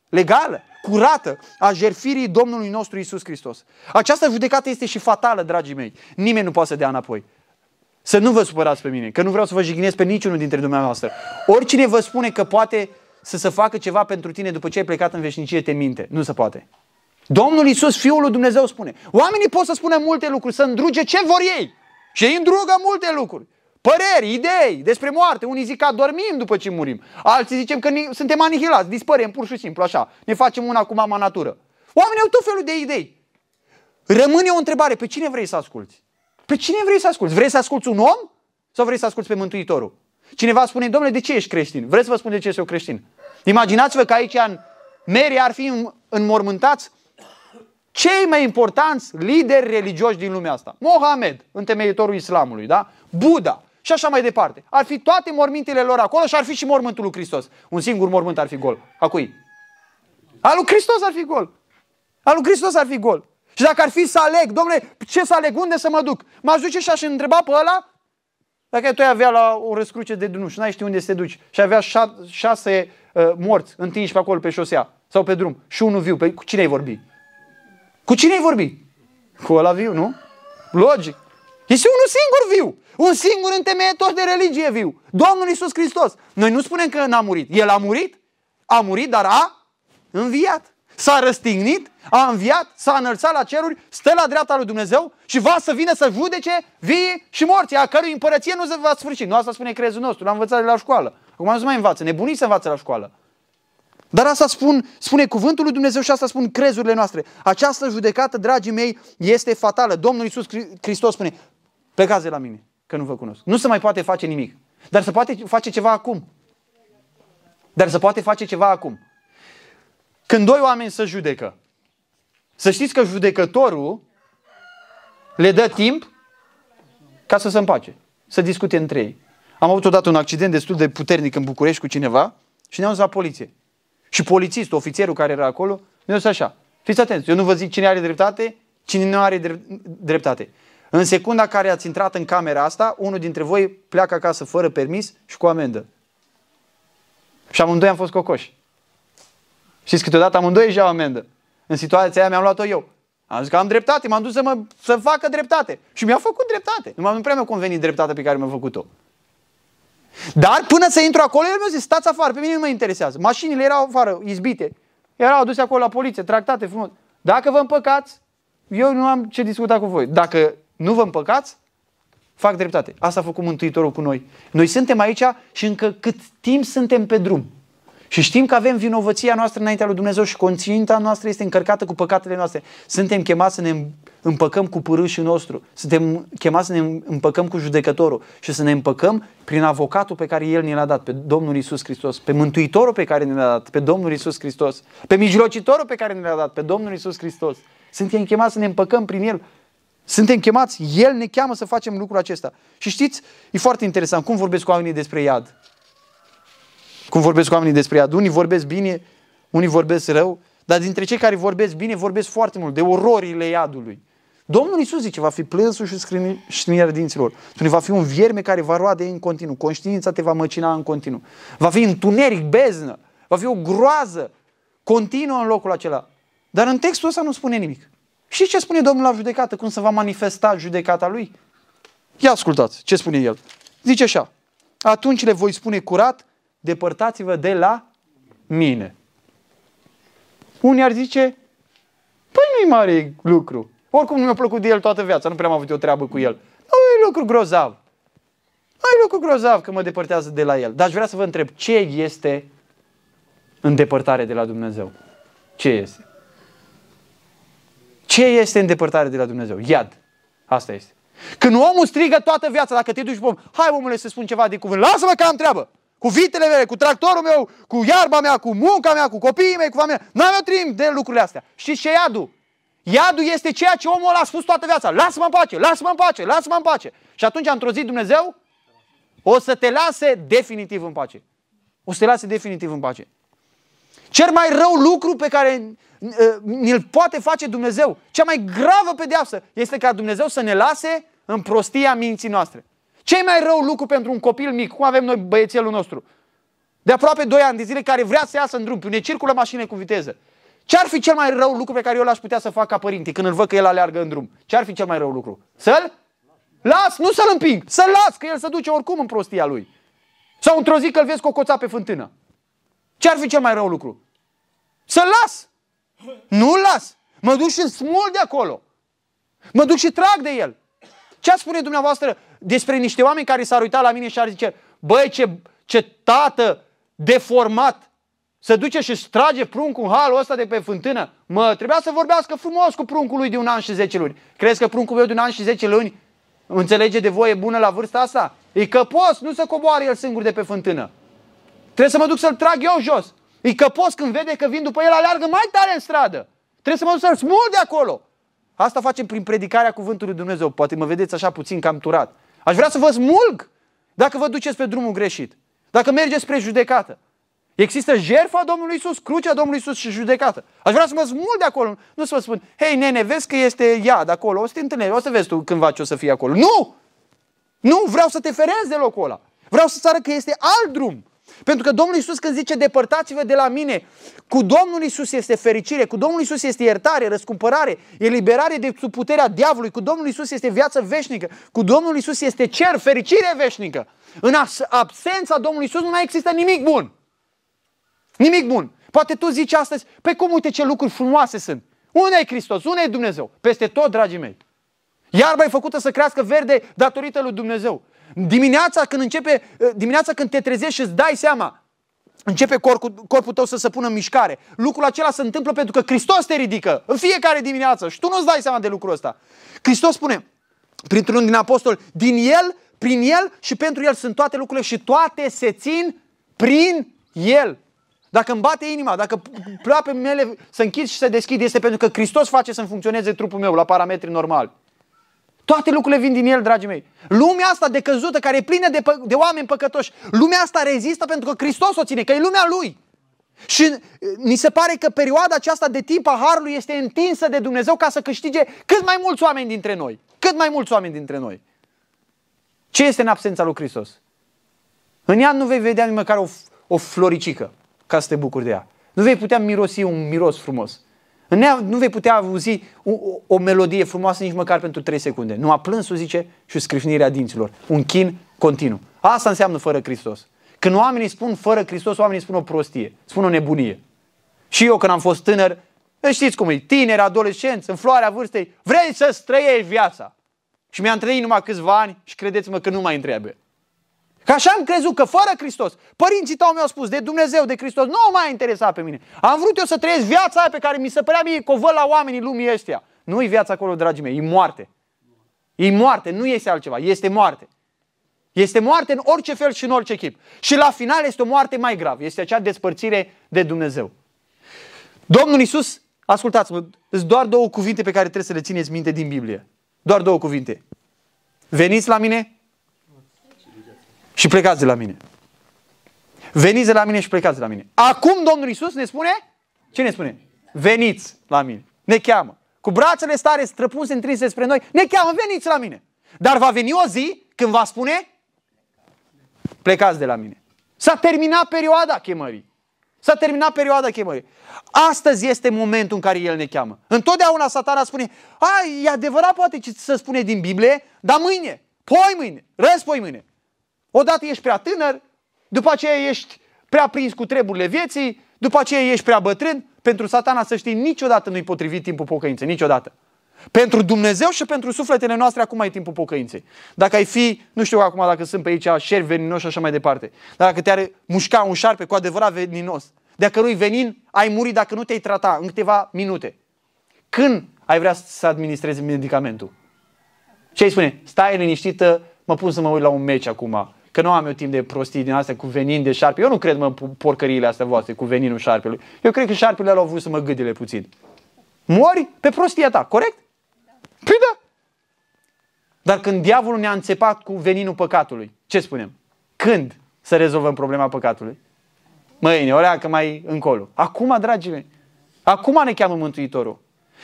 legală, curată a jerfirii Domnului nostru Isus Hristos. Această judecată este și fatală, dragii mei. Nimeni nu poate să dea înapoi. Să nu vă supărați pe mine, că nu vreau să vă jignesc pe niciunul dintre dumneavoastră. Oricine vă spune că poate să se facă ceva pentru tine după ce ai plecat în veșnicie, te minte. Nu se poate. Domnul Isus, Fiul lui Dumnezeu, spune. Oamenii pot să spună multe lucruri, să îndruge ce vor ei. Și ei îndrugă multe lucruri. Păreri, idei despre moarte. Unii zic că dormim după ce murim. Alții zicem că suntem anihilați, dispărem pur și simplu așa. Ne facem una cu mama natură. Oamenii au tot felul de idei. Rămâne o întrebare. Pe cine vrei să asculți? Pe cine vrei să asculți? Vrei să asculți un om? Sau vrei să asculți pe Mântuitorul? Cineva spune, domnule, de ce ești creștin? Vreți să vă spun de ce sunt creștin? Imaginați-vă că aici în Mary ar fi înmormântați cei mai importanți lideri religioși din lumea asta. Mohamed, întemeitorul islamului, da? Buddha, și așa mai departe. Ar fi toate mormintele lor acolo și ar fi și mormântul lui Hristos. Un singur mormânt ar fi gol. A cui? Al lui Hristos ar fi gol. Al lui Hristos ar fi gol. Și dacă ar fi să aleg, domnule, ce să aleg, unde să mă duc? M-aș duce și aș întreba pe ăla dacă tu ai avea la o răscruce de nu și n-ai ști unde să te duci și avea șa- șase uh, morți întinși pe acolo pe șosea sau pe drum și unul viu, pe, cu cine ai vorbi? Cu cine ai vorbi? Cu ăla viu, nu? Logic. Este unul singur viu. Un singur întemeietor de religie viu. Domnul Isus Hristos. Noi nu spunem că n-a murit. El a murit, a murit, dar a înviat. S-a răstignit, a înviat, s-a înălțat la ceruri, stă la dreapta lui Dumnezeu și va să vină să judece vii și morții, a cărui împărăție nu se va sfârși. Nu asta spune crezul nostru, l-am învățat de la școală. Acum nu se mai învață, nebunii se învață la școală. Dar asta spun, spune cuvântul lui Dumnezeu și asta spun crezurile noastre. Această judecată, dragii mei, este fatală. Domnul Iisus Hristos spune, Plecați de la mine, că nu vă cunosc. Nu se mai poate face nimic. Dar se poate face ceva acum. Dar se poate face ceva acum. Când doi oameni se judecă, să știți că judecătorul le dă timp ca să se împace, să discute între ei. Am avut odată un accident destul de puternic în București cu cineva și ne-am dus la poliție. Și polițistul, ofițerul care era acolo, ne-a dus așa. Fiți atenți, eu nu vă zic cine are dreptate, cine nu are dreptate. În secunda care ați intrat în camera asta, unul dintre voi pleacă acasă fără permis și cu amendă. Și amândoi am fost cocoși. Știți, câteodată amândoi își iau amendă. În situația aia mi-am luat-o eu. Am zis că am dreptate, m-am dus să, mă, să facă dreptate. Și mi-a făcut dreptate. Nu m-am prea mi-a convenit dreptatea pe care mi-a făcut-o. Dar până să intru acolo, el mi-a zis, stați afară, pe mine nu mă interesează. Mașinile erau afară, izbite. Erau aduse acolo la poliție, tractate frumos. Dacă vă împăcați, eu nu am ce discuta cu voi. Dacă nu vă împăcați? Fac dreptate. Asta a făcut Mântuitorul cu noi. Noi suntem aici și încă cât timp suntem pe drum. Și știm că avem vinovăția noastră înaintea lui Dumnezeu și conținta noastră este încărcată cu păcatele noastre. Suntem chemați să ne împăcăm cu părâșul nostru. Suntem chemați să ne împăcăm cu judecătorul și să ne împăcăm prin avocatul pe care El ne l-a dat, pe Domnul Isus Hristos, pe Mântuitorul pe care ne l-a dat, pe Domnul Isus Hristos, pe mijlocitorul pe care ne l-a dat, pe Domnul Isus Hristos. Suntem chemați să ne împăcăm prin El suntem chemați, El ne cheamă să facem lucrul acesta. Și știți, e foarte interesant, cum vorbesc cu oamenii despre iad? Cum vorbesc cu oamenii despre iad? Unii vorbesc bine, unii vorbesc rău, dar dintre cei care vorbesc bine, vorbesc foarte mult de ororile iadului. Domnul Iisus zice, va fi plânsul și scrânirea dinților. Spune, va fi un vierme care va roade în continuu. Conștiința te va măcina în continuu. Va fi întuneric, beznă. Va fi o groază continuă în locul acela. Dar în textul ăsta nu spune nimic. Și ce spune Domnul la judecată? Cum se va manifesta judecata lui? Ia ascultați ce spune el. Zice așa, atunci le voi spune curat, depărtați-vă de la mine. Unii ar zice, păi nu-i mare lucru. Oricum nu mi-a plăcut de el toată viața, nu prea am avut o treabă cu el. Nu e lucru grozav. Nu e lucru grozav că mă depărtează de la el. Dar aș vrea să vă întreb, ce este îndepărtare de la Dumnezeu? Ce este? Ce este îndepărtare de la Dumnezeu? Iad. Asta este. Când omul strigă toată viața, dacă te duci pe om, hai omule să spun ceva de cuvânt, lasă-mă că am treabă. Cu vitele mele, cu tractorul meu, cu iarba mea, cu munca mea, cu copiii mei, cu familia. N-am eu timp de lucrurile astea. Și ce iadul? Iadul este ceea ce omul ăla a spus toată viața. Lasă-mă în pace, lasă-mă în pace, lasă-mă în pace. Și atunci, într-o zi, Dumnezeu o să te lase definitiv în pace. O să te lase definitiv în pace. Cel mai rău lucru pe care ne-l poate face Dumnezeu, cea mai gravă pedeapsă, este ca Dumnezeu să ne lase în prostia minții noastre. Cel mai rău lucru pentru un copil mic, cum avem noi băiețelul nostru, de aproape 2 ani de zile, care vrea să iasă în drum, ne circulă mașinile cu viteză. Ce ar fi cel mai rău lucru pe care eu l-aș putea să fac ca părinte când îl văd că el aleargă în drum? Ce ar fi cel mai rău lucru? Să-l las, nu să-l împing, să-l las, că el se duce oricum în prostia lui. Sau într-o zi că îl vezi cocoța pe fântână. Ce ar fi cel mai rău lucru? Să-l las. Nu-l las. Mă duc și smul de acolo. Mă duc și trag de el. Ce ați spune dumneavoastră despre niște oameni care s-ar uita la mine și ar zice, băi, ce, ce tată deformat, să duce și strage pruncul în halul ăsta de pe fântână. Mă, trebuia să vorbească frumos cu pruncul lui de un an și 10 luni. Crezi că pruncul meu de un an și 10 luni înțelege de voie bună la vârsta asta? E căpos, nu să coboare el singur de pe fântână. Trebuie să mă duc să-l trag eu jos. E căpos când vede că vin după el, aleargă mai tare în stradă. Trebuie să mă duc să-l smul de acolo. Asta facem prin predicarea cuvântului Dumnezeu. Poate mă vedeți așa puțin cam turat. Aș vrea să vă smulg dacă vă duceți pe drumul greșit. Dacă mergeți spre judecată. Există jertfa Domnului Isus, crucea Domnului Isus și judecată. Aș vrea să mă smulg de acolo. Nu să vă spun, hei nene, vezi că este iad acolo, o să te întâlnești, o să vezi tu cândva ce o să fie acolo. Nu! Nu, vreau să te ferezi de locul ăla. Vreau să-ți arăt că este alt drum. Pentru că Domnul Isus când zice depărtați-vă de la mine, cu Domnul Isus este fericire, cu Domnul Isus este iertare, răscumpărare, eliberare de sub puterea diavolului, cu Domnul Isus este viață veșnică, cu Domnul Isus este cer, fericire veșnică. În absența Domnului Isus nu mai există nimic bun. Nimic bun. Poate tu zici astăzi, pe păi cum uite ce lucruri frumoase sunt. Unde e Hristos? Unde e Dumnezeu? Peste tot, dragii mei. Iarba e făcută să crească verde datorită lui Dumnezeu. Dimineața când începe, eh, dimineața când te trezești și îți dai seama, începe corpul, corpul tău să se pună în mișcare. Lucrul acela se întâmplă pentru că Hristos te ridică în fiecare dimineață și tu nu-ți dai seama de lucrul ăsta. Hristos spune, printr-unul din apostol, din El, prin El și pentru El sunt toate lucrurile și toate se țin prin El. Dacă îmi bate inima, dacă ploape mele să închid și să deschid, este pentru că Hristos face să-mi funcționeze trupul meu la parametri normali. Toate lucrurile vin din el, dragii mei. Lumea asta decăzută, care e plină de, de oameni păcătoși, lumea asta rezistă pentru că Hristos o ține, că e lumea lui. Și mi se pare că perioada aceasta de timp a Harului este întinsă de Dumnezeu ca să câștige cât mai mulți oameni dintre noi. Cât mai mulți oameni dintre noi. Ce este în absența lui Hristos? În ea nu vei vedea nici măcar o, o floricică ca să te bucuri de ea. Nu vei putea mirosi un miros frumos. În ea nu vei putea auzi o, o, o melodie frumoasă nici măcar pentru 3 secunde. Nu a plânsul, zice, și scrișnirea dinților. Un chin continuu. Asta înseamnă fără Hristos. Când oamenii spun fără Hristos, oamenii spun o prostie, spun o nebunie. Și eu când am fost tânăr, știți cum e, tineri, adolescenți, în floarea vârstei, vrei să străiești viața. Și mi-am trăit numai câțiva ani și credeți-mă că nu mai întreabă. Că așa am crezut că fără Hristos, părinții tău mi-au spus de Dumnezeu, de Hristos, nu m-a interesat pe mine. Am vrut eu să trăiesc viața aia pe care mi se părea mie că o văd la oamenii lumii ăstea. Nu e viața acolo, dragii mei, e moarte. E moarte, nu este altceva, este moarte. Este moarte în orice fel și în orice chip. Și la final este o moarte mai gravă, este acea despărțire de Dumnezeu. Domnul Iisus, ascultați-mă, sunt doar două cuvinte pe care trebuie să le țineți minte din Biblie. Doar două cuvinte. Veniți la mine și plecați de la mine. Veniți de la mine și plecați de la mine. Acum Domnul Isus ne spune, ce ne spune? Veniți la mine. Ne cheamă. Cu brațele stare străpunse întrinse spre noi, ne cheamă, veniți la mine. Dar va veni o zi când va spune, plecați de la mine. S-a terminat perioada chemării. S-a terminat perioada chemării. Astăzi este momentul în care El ne cheamă. Întotdeauna satana spune, a, e adevărat poate ce să spune din Biblie, dar mâine, poi mâine, răspoi mâine. Odată ești prea tânăr, după aceea ești prea prins cu treburile vieții, după aceea ești prea bătrân. Pentru satana să știi, niciodată nu-i potrivit timpul pocăinței, niciodată. Pentru Dumnezeu și pentru sufletele noastre acum e timpul pocăinței. Dacă ai fi, nu știu acum dacă sunt pe aici șerpi veninoși și așa mai departe, dacă te-ar mușca un șarpe cu adevărat veninos, de cărui venin ai murit dacă nu te-ai trata în câteva minute. Când ai vrea să administrezi medicamentul? Ce îi spune? Stai liniștită, mă pun să mă uit la un meci acum. Că nu am eu timp de prostii din astea cu venin de șarpe. Eu nu cred, mă, porcăriile astea voastre cu veninul șarpelui. Eu cred că șarpele au vrut să mă gâdile puțin. Mori pe prostia ta, corect? Păi da. Dar când diavolul ne-a înțepat cu veninul păcatului, ce spunem? Când să rezolvăm problema păcatului? Mâine, o că mai încolo. Acum, dragii mei, acum ne cheamă Mântuitorul.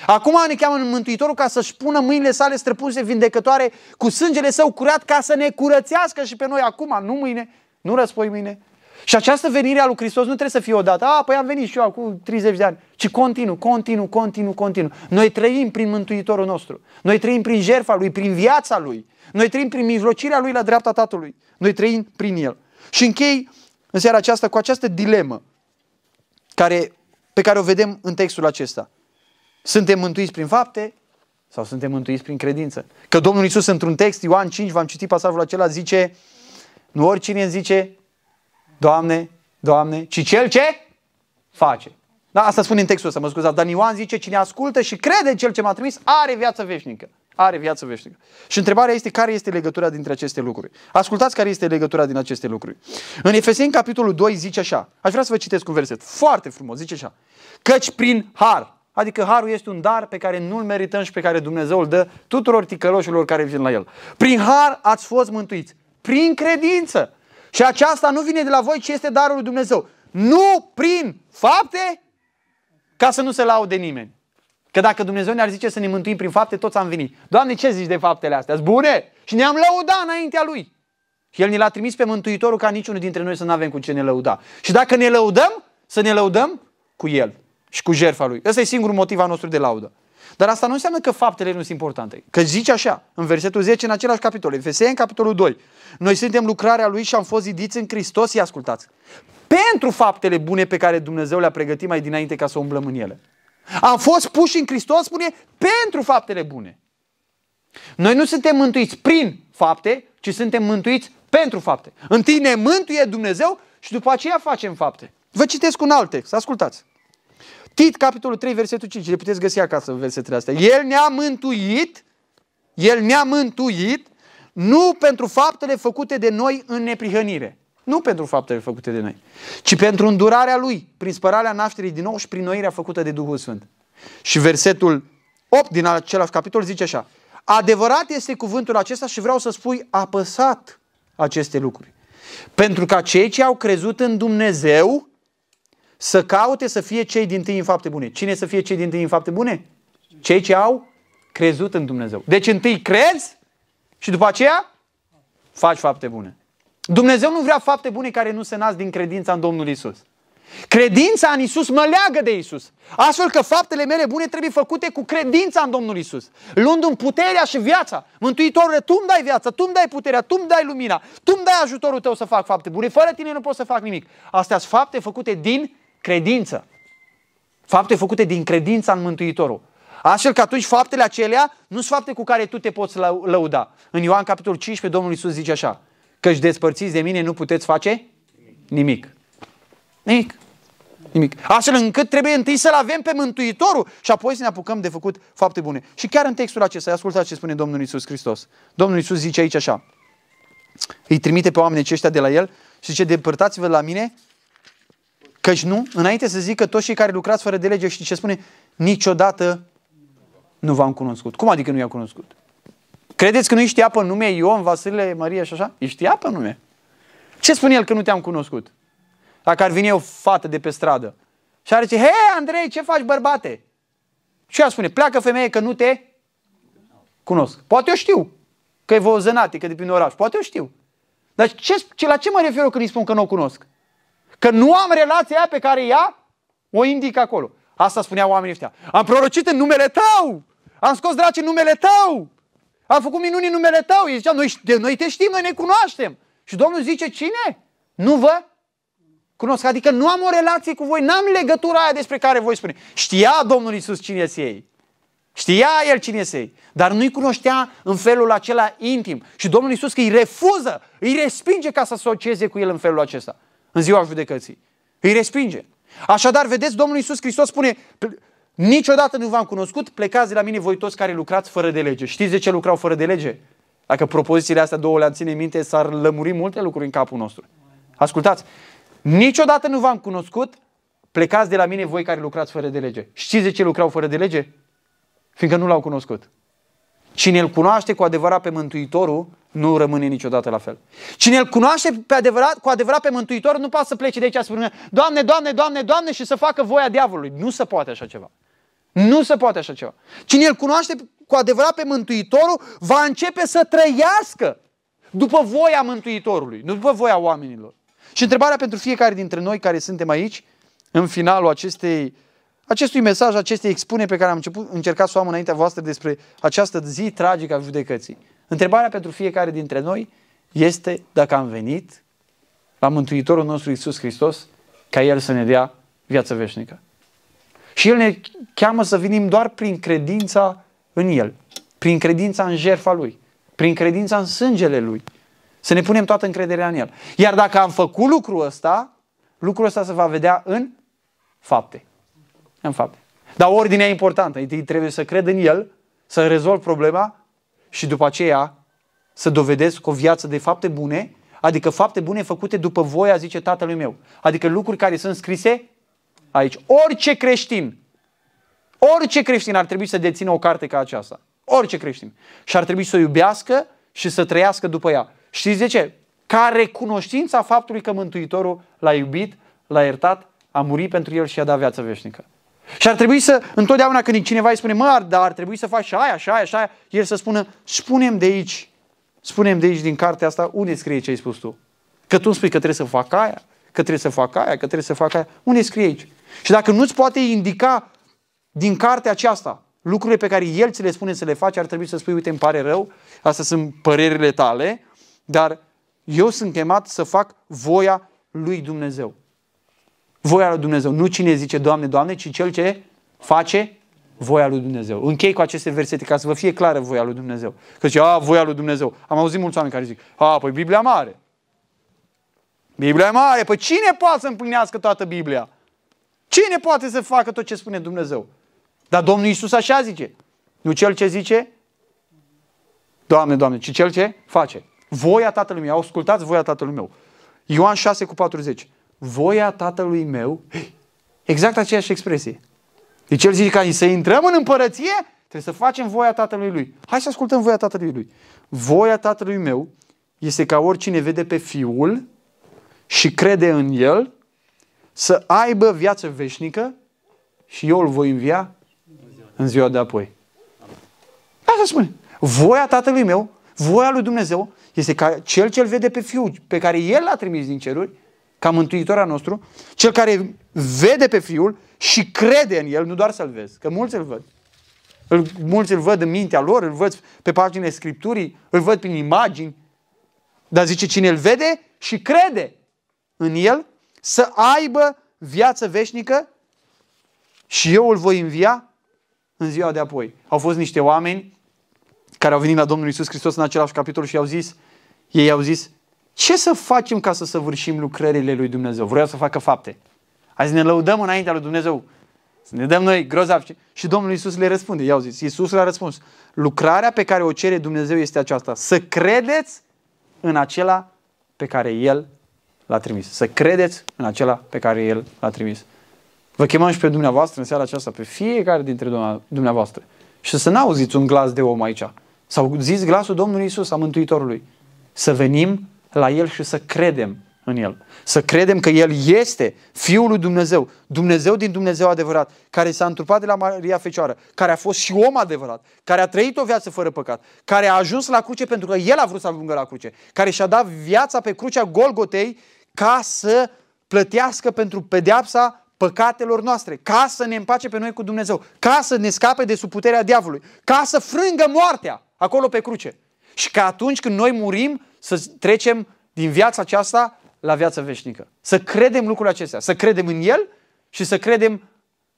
Acum ne cheamă Mântuitorul ca să-și pună mâinile sale străpunse vindecătoare cu sângele său curat ca să ne curățească și pe noi acum, nu mâine, nu răspoi mâine. Și această venire a lui Hristos nu trebuie să fie odată. A, păi am venit și eu acum 30 de ani. Ci continuu, continuu, continuu, continuu. Noi trăim prin Mântuitorul nostru. Noi trăim prin jertfa Lui, prin viața Lui. Noi trăim prin mijlocirea Lui la dreapta Tatălui. Noi trăim prin El. Și închei în seara aceasta cu această dilemă care, pe care o vedem în textul acesta. Suntem mântuiți prin fapte sau suntem mântuiți prin credință? Că Domnul Iisus într-un text, Ioan 5, v-am citit pasajul acela, zice, nu oricine îmi zice, Doamne, Doamne, ci cel ce face. Da, asta spune în textul ăsta, mă scuzați, dar Ioan zice, cine ascultă și crede în cel ce m-a trimis, are viață veșnică. Are viață veșnică. Și întrebarea este care este legătura dintre aceste lucruri. Ascultați care este legătura din aceste lucruri. În Efeseni, capitolul 2, zice așa. Aș vrea să vă citesc un verset foarte frumos. Zice așa. Căci prin har, adică harul este un dar pe care nu-l merităm și pe care Dumnezeu îl dă tuturor ticăloșilor care vin la el. Prin har ați fost mântuiți. Prin credință. Și aceasta nu vine de la voi, ci este darul lui Dumnezeu. Nu prin fapte, ca să nu se laude nimeni. Că dacă Dumnezeu ne-ar zice să ne mântuim prin fapte, toți am venit. Doamne, ce zici de faptele astea? bune? Și ne-am lăudat înaintea Lui. Și El ne l-a trimis pe Mântuitorul ca niciunul dintre noi să nu avem cu ce ne lăuda. Și dacă ne lăudăm, să ne lăudăm cu El și cu jertfa Lui. Ăsta e singurul motiv al nostru de laudă. Dar asta nu înseamnă că faptele nu sunt importante. Că zice așa, în versetul 10, în același capitol, în capitolul 2. Noi suntem lucrarea Lui și am fost zidiți în Hristos, i ascultați. Pentru faptele bune pe care Dumnezeu le-a pregătit mai dinainte ca să umblăm în ele. Am fost puși în Hristos, spune, pentru faptele bune. Noi nu suntem mântuiți prin fapte, ci suntem mântuiți pentru fapte. Întâi ne mântuie Dumnezeu și după aceea facem fapte. Vă citesc un alt text, ascultați. Tit, capitolul 3, versetul 5, le puteți găsi acasă versetele astea. El ne-a mântuit, El ne-a mântuit, nu pentru faptele făcute de noi în neprihănire. Nu pentru faptele făcute de noi, ci pentru îndurarea Lui, prin spărarea nașterii din nou și prin noirea făcută de Duhul Sfânt. Și versetul 8 din același capitol zice așa. Adevărat este cuvântul acesta și vreau să spui apăsat aceste lucruri. Pentru ca cei ce au crezut în Dumnezeu să caute să fie cei din tâi în fapte bune. Cine să fie cei din tâi în fapte bune? Cei ce au crezut în Dumnezeu. Deci întâi crezi și după aceea faci fapte bune. Dumnezeu nu vrea fapte bune care nu se nasc din credința în Domnul Isus. Credința în Isus mă leagă de Isus. Astfel că faptele mele bune trebuie făcute cu credința în Domnul Isus. Luându-mi puterea și viața. Mântuitorule, tu îmi dai viața, tu îmi dai puterea, tu îmi dai lumina, tu îmi dai ajutorul tău să fac fapte bune. Fără tine nu pot să fac nimic. Astea sunt fapte făcute din credință. Fapte făcute din credința în Mântuitorul. Astfel că atunci faptele acelea nu sunt fapte cu care tu te poți lăuda. În Ioan capitolul 15 Domnul Isus zice așa căci despărțiți de mine nu puteți face nimic. Nimic. Nimic. Astfel încât trebuie întâi să-L avem pe Mântuitorul și apoi să ne apucăm de făcut fapte bune. Și chiar în textul acesta, ascultați ce spune Domnul Isus Hristos. Domnul Isus zice aici așa. Îi trimite pe oamenii aceștia de la El și zice, depărtați-vă la mine, căci nu, înainte să zică toți cei care lucrați fără de lege, știi ce spune? Niciodată nu v-am cunoscut. Cum adică nu i-a cunoscut? Credeți că nu știa pe nume Ion, Vasile, Maria și așa? Îi știa pe nume. Ce spune el că nu te-am cunoscut? Dacă ar veni o fată de pe stradă și ar zice, hei Andrei, ce faci bărbate? Și ea spune, pleacă femeie că nu te cunosc. Poate eu știu că e vă că de prin oraș. Poate eu știu. Dar ce, ce, la ce mă refer eu când îi spun că nu o cunosc? Că nu am relația aia pe care ea o indică acolo. Asta spunea oamenii ăștia. Am prorocit în numele tău! Am scos draci în numele tău! Am făcut minuni în numele tău! Ei zicea, noi, noi te știm, noi ne cunoaștem! Și Domnul zice, cine? Nu vă cunosc. Adică nu am o relație cu voi, n-am legătura aia despre care voi spune. Știa Domnul Isus cine este ei. Știa el cine este ei, dar nu-i cunoștea în felul acela intim. Și Domnul Isus că îi refuză, îi respinge ca să asocieze cu el în felul acesta, în ziua judecății. Îi respinge. Așadar, vedeți, Domnul Isus Hristos spune, niciodată nu v-am cunoscut, plecați de la mine voi toți care lucrați fără de lege. Știți de ce lucrau fără de lege? Dacă propozițiile astea două le-am ține minte, s-ar lămuri multe lucruri în capul nostru. Ascultați, niciodată nu v-am cunoscut, plecați de la mine voi care lucrați fără de lege. Știți de ce lucrau fără de lege? Fiindcă nu l-au cunoscut. Cine îl cunoaște cu adevărat pe Mântuitorul, nu rămâne niciodată la fel. Cine îl cunoaște pe adevărat, cu adevărat pe Mântuitorul, nu poate să plece de aici să spună, Doamne, Doamne, Doamne, Doamne, și să facă voia diavolului. Nu se poate așa ceva. Nu se poate așa ceva. Cine îl cunoaște cu adevărat pe Mântuitorul, va începe să trăiască după voia Mântuitorului, nu după voia oamenilor. Și întrebarea pentru fiecare dintre noi care suntem aici, în finalul acestei acestui mesaj, acestei expune pe care am început, încercat să o am înaintea voastră despre această zi tragică a judecății. Întrebarea pentru fiecare dintre noi este dacă am venit la Mântuitorul nostru Isus Hristos ca El să ne dea viață veșnică. Și El ne cheamă să venim doar prin credința în El, prin credința în jertfa Lui, prin credința în sângele Lui. Să ne punem toată încrederea în El. Iar dacă am făcut lucrul ăsta, lucrul ăsta se va vedea în fapte în fapte. Dar ordinea e importantă. Întâi trebuie să cred în El, să rezolv problema și după aceea să dovedesc o viață de fapte bune, adică fapte bune făcute după voia, zice Tatălui meu. Adică lucruri care sunt scrise aici. Orice creștin, orice creștin ar trebui să dețină o carte ca aceasta. Orice creștin. Și ar trebui să o iubească și să trăiască după ea. Știți de ce? Ca recunoștința faptului că Mântuitorul l-a iubit, l-a iertat, a murit pentru el și a dat viață veșnică. Și ar trebui să, întotdeauna când cineva îi spune, mă, dar ar trebui să faci și aia, și aia, și aia, el să spună, spunem de aici, spunem de aici din cartea asta, unde scrie ce ai spus tu? Că tu îmi spui că trebuie să fac aia, că trebuie să fac aia, că trebuie să fac aia. Unde scrie aici? Și dacă nu-ți poate indica din cartea aceasta lucrurile pe care el ți le spune să le faci, ar trebui să spui, uite, îmi pare rău, astea sunt părerile tale, dar eu sunt chemat să fac voia lui Dumnezeu voia lui Dumnezeu. Nu cine zice Doamne, Doamne, ci cel ce face voia lui Dumnezeu. Închei cu aceste versete ca să vă fie clară voia lui Dumnezeu. Că zice, a, voia lui Dumnezeu. Am auzit mulți oameni care zic, a, păi Biblia mare. Biblia mare. Păi cine poate să împlinească toată Biblia? Cine poate să facă tot ce spune Dumnezeu? Dar Domnul Iisus așa zice. Nu cel ce zice, Doamne, Doamne, ci cel ce face. Voia Tatălui meu. Ascultați voia Tatălui meu. Ioan 6 cu 40 voia tatălui meu, exact aceeași expresie. Deci el zice ca să intrăm în împărăție, trebuie să facem voia tatălui lui. Hai să ascultăm voia tatălui lui. Voia tatălui meu este ca oricine vede pe fiul și crede în el să aibă viață veșnică și eu îl voi învia în ziua de apoi. Asta spune. Voia tatălui meu, voia lui Dumnezeu, este ca cel ce îl vede pe fiul pe care el l-a trimis din ceruri ca mântuitor nostru, cel care vede pe Fiul și crede în El, nu doar să-L vezi, că mulți îl văd. Îl, mulți îl văd în mintea lor, îl văd pe paginile Scripturii, îl văd prin imagini. Dar zice, cine îl vede și crede în El, să aibă viață veșnică și eu îl voi învia în ziua de apoi. Au fost niște oameni care au venit la Domnul Isus Hristos în același capitol și i-au zis, ei au zis, ce să facem ca să săvârșim lucrările lui Dumnezeu? Vreau să facă fapte. Hai să ne lăudăm înaintea lui Dumnezeu. Să ne dăm noi grozav. Și Domnul Iisus le răspunde. I-au zis. Iisus le-a răspuns. Lucrarea pe care o cere Dumnezeu este aceasta. Să credeți în acela pe care El l-a trimis. Să credeți în acela pe care El l-a trimis. Vă chemăm și pe dumneavoastră în seara aceasta, pe fiecare dintre dumneavoastră. Și să n-auziți un glas de om aici. Sau zis glasul Domnului Iisus, a Mântuitorului. Să venim la El și să credem în El. Să credem că El este Fiul lui Dumnezeu, Dumnezeu din Dumnezeu adevărat, care s-a întrupat de la Maria Fecioară, care a fost și om adevărat, care a trăit o viață fără păcat, care a ajuns la cruce pentru că El a vrut să ajungă la cruce, care și-a dat viața pe crucea Golgotei ca să plătească pentru pedeapsa păcatelor noastre, ca să ne împace pe noi cu Dumnezeu, ca să ne scape de sub puterea diavolului, ca să frângă moartea acolo pe cruce. Și că atunci când noi murim, să trecem din viața aceasta la viața veșnică. Să credem lucrurile acestea, să credem în El și să credem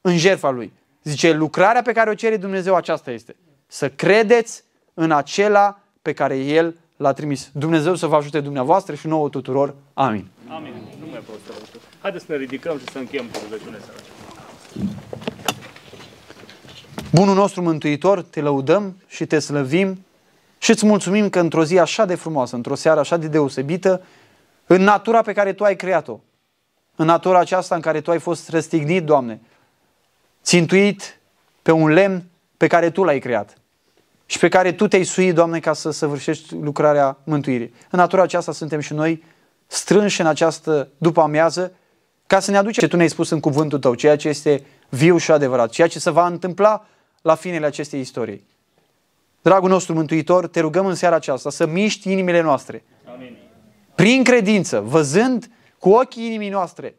în jertfa Lui. Zice, lucrarea pe care o cere Dumnezeu aceasta este. Să credeți în acela pe care El l-a trimis. Dumnezeu să vă ajute dumneavoastră și nouă tuturor. Amin. Amin. Nu mai pot să Haideți să ne ridicăm și să încheiem cu rugăciune Bunul nostru Mântuitor, te lăudăm și te slăvim și îți mulțumim că într-o zi așa de frumoasă, într-o seară așa de deosebită, în natura pe care Tu ai creat-o, în natura aceasta în care Tu ai fost răstignit, Doamne, țintuit pe un lemn pe care Tu l-ai creat și pe care Tu te-ai suit, Doamne, ca să săvârșești lucrarea mântuirii. În natura aceasta suntem și noi strânși în această după amiază ca să ne aducem ce Tu ne-ai spus în cuvântul Tău, ceea ce este viu și adevărat, ceea ce se va întâmpla la finele acestei istorii. Dragul nostru Mântuitor, te rugăm în seara aceasta să miști inimile noastre. Amin. Prin credință, văzând cu ochii inimii noastre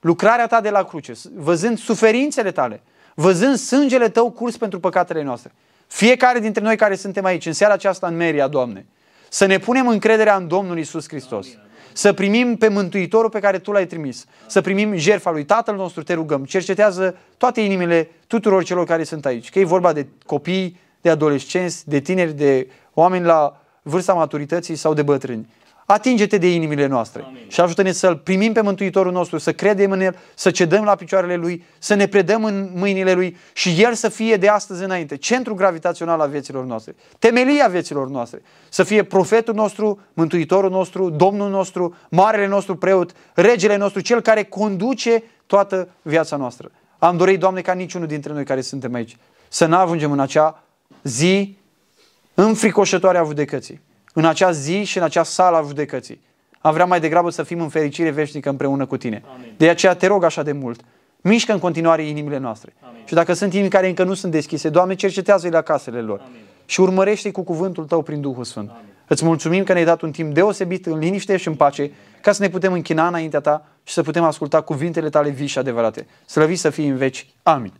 lucrarea ta de la cruce, văzând suferințele tale, văzând sângele tău curs pentru păcatele noastre. Fiecare dintre noi care suntem aici, în seara aceasta în Meria, Doamne, să ne punem încrederea în Domnul Isus Hristos. Amin. Să primim pe Mântuitorul pe care Tu l-ai trimis. Să primim jertfa Lui. Tatăl nostru, te rugăm, cercetează toate inimile tuturor celor care sunt aici. Că e vorba de copii, de adolescenți, de tineri, de oameni la vârsta maturității sau de bătrâni. Atinge-te de inimile noastre Amin. și ajută-ne să-L primim pe Mântuitorul nostru, să credem în El, să cedăm la picioarele Lui, să ne predăm în mâinile Lui și El să fie de astăzi înainte centru gravitațional al vieților noastre, temelia vieților noastre, să fie profetul nostru, Mântuitorul nostru, Domnul nostru, Marele nostru preot, Regele nostru, Cel care conduce toată viața noastră. Am dorit, Doamne, ca niciunul dintre noi care suntem aici să nu ajungem în acea zi înfricoșătoare a judecății. În acea zi și în acea sală a judecății. Am vrea mai degrabă să fim în fericire veșnică împreună cu tine. Amin. De aceea te rog așa de mult. Mișcă în continuare inimile noastre. Amin. Și dacă sunt inimi care încă nu sunt deschise, Doamne, cercetează-i la casele lor. Amin. Și urmărește-i cu cuvântul Tău prin Duhul Sfânt. Amin. Îți mulțumim că ne-ai dat un timp deosebit în liniște și în pace, ca să ne putem închina înaintea Ta și să putem asculta cuvintele Tale vii și adevărate. Slăvi să fii în veci. Amin.